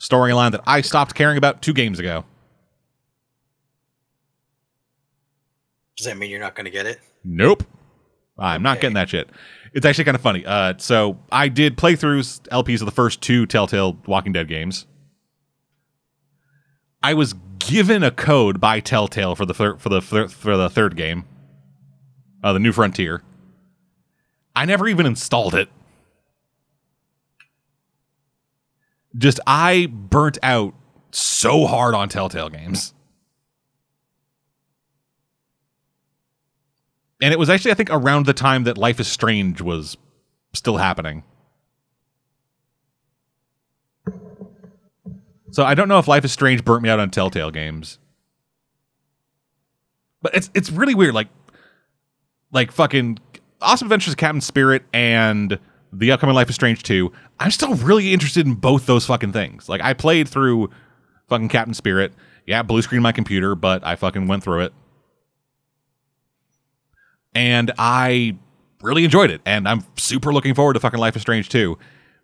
storyline that I stopped caring about two games ago. Does that mean you're not going to get it? Nope. I'm not getting that shit. It's actually kind of funny. Uh, so I did playthroughs, LPs of the first two Telltale Walking Dead games. I was given a code by Telltale for the thir- for the thir- for the third game, uh, the New Frontier. I never even installed it. Just I burnt out so hard on Telltale games. And it was actually, I think, around the time that Life is Strange was still happening. So I don't know if Life is Strange burnt me out on Telltale games. But it's it's really weird. Like like fucking Awesome Adventures of Captain Spirit and the upcoming Life is Strange 2, I'm still really interested in both those fucking things. Like I played through fucking Captain Spirit. Yeah, blue screen my computer, but I fucking went through it. And I really enjoyed it. And I'm super looking forward to fucking Life is Strange 2.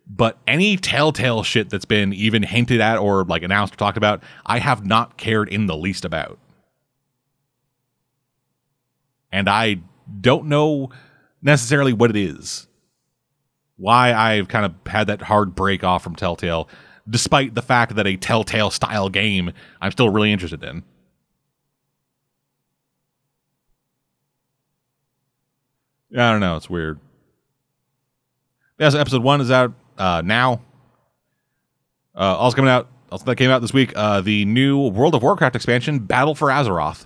But any Telltale shit that's been even hinted at or like announced or talked about, I have not cared in the least about. And I don't know necessarily what it is. Why I've kind of had that hard break off from Telltale, despite the fact that a Telltale style game I'm still really interested in. I don't know. It's weird. Yeah, so episode one is out uh, now. Uh, also coming out, also that came out this week, uh, the new World of Warcraft expansion, Battle for Azeroth.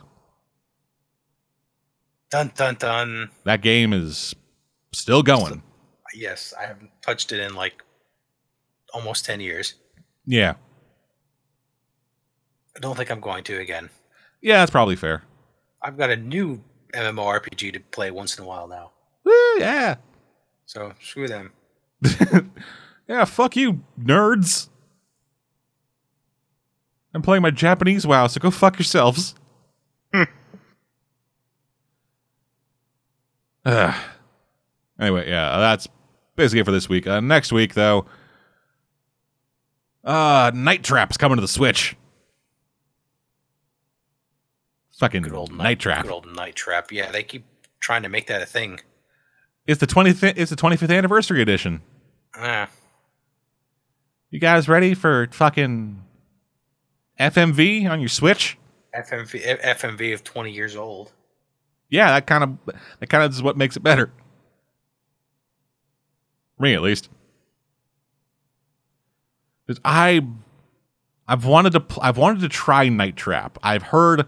Dun dun dun. That game is still going. Yes, I haven't touched it in like almost ten years. Yeah. I don't think I'm going to again. Yeah, that's probably fair. I've got a new MMORPG to play once in a while now. Woo, yeah. So screw them. yeah, fuck you, nerds. I'm playing my Japanese WoW, so go fuck yourselves. Ugh. Anyway, yeah, that's basically for this week. Uh, next week, though, uh, Night Trap's coming to the Switch. Fucking Good old Night Trap. Good old night trap. Yeah, they keep trying to make that a thing. It's the 25th. It's the 25th anniversary edition. Ah, You guys ready for fucking FMV on your Switch? FMV FMV of 20 years old. Yeah, that kind of that kind of is what makes it better. Me, at least. 'Cause I, I've wanted to pl- I've wanted to try Night Trap. I've heard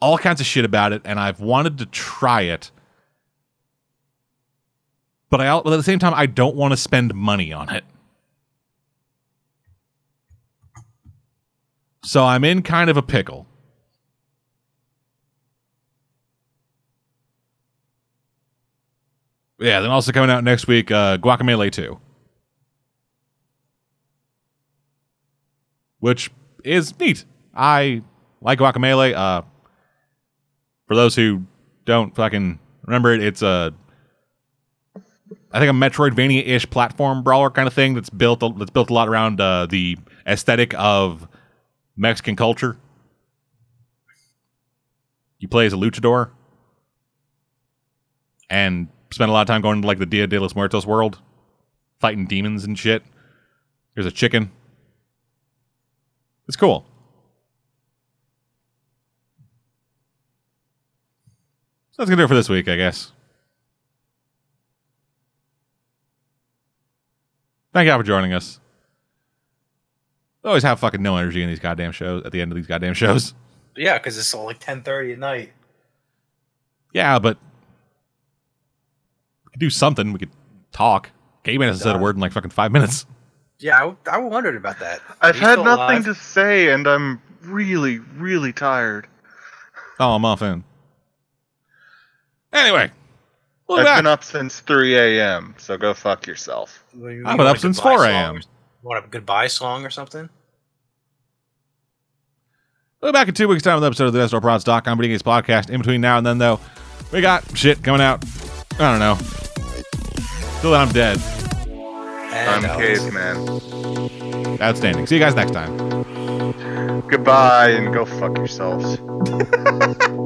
all kinds of shit about it, and I've wanted to try it. But I, but at the same time, I don't want to spend money on it. So I'm in kind of a pickle. Yeah, then also coming out next week, uh, Guacamelee 2. Which is neat. I like Guacamelee. Uh, for those who don't fucking remember it, it's a I think a Metroidvania-ish platform brawler kind of thing that's built that's built a lot around uh, the aesthetic of Mexican culture. You play as a luchador and spend a lot of time going to like the Dia de los Muertos world, fighting demons and shit. There's a chicken. It's cool. So that's gonna do it for this week, I guess. Thank y'all for joining us. We always have fucking no energy in these goddamn shows at the end of these goddamn shows. Yeah, because it's all like 10:30 at night. Yeah, but could do something. We could talk. Gabe hasn't said a word in like fucking five minutes. Yeah, I, w- I wondered about that. I've Are you had still nothing alive? to say, and I'm really, really tired. Oh, I'm off in. Anyway, we'll I've back. been up since 3 a.m., so go fuck yourself. You- you I've want been a up since goodbye 4 song a.m.. or- Want a goodbye song or something? We'll be back in two weeks' time with an episode of the BestRollProds.com Video Games Podcast. In between now and then, though, we got shit coming out. I don't know. Till then, I'm dead. And, I'm caveman. Outstanding. See you guys next time. Goodbye, and go fuck yourselves.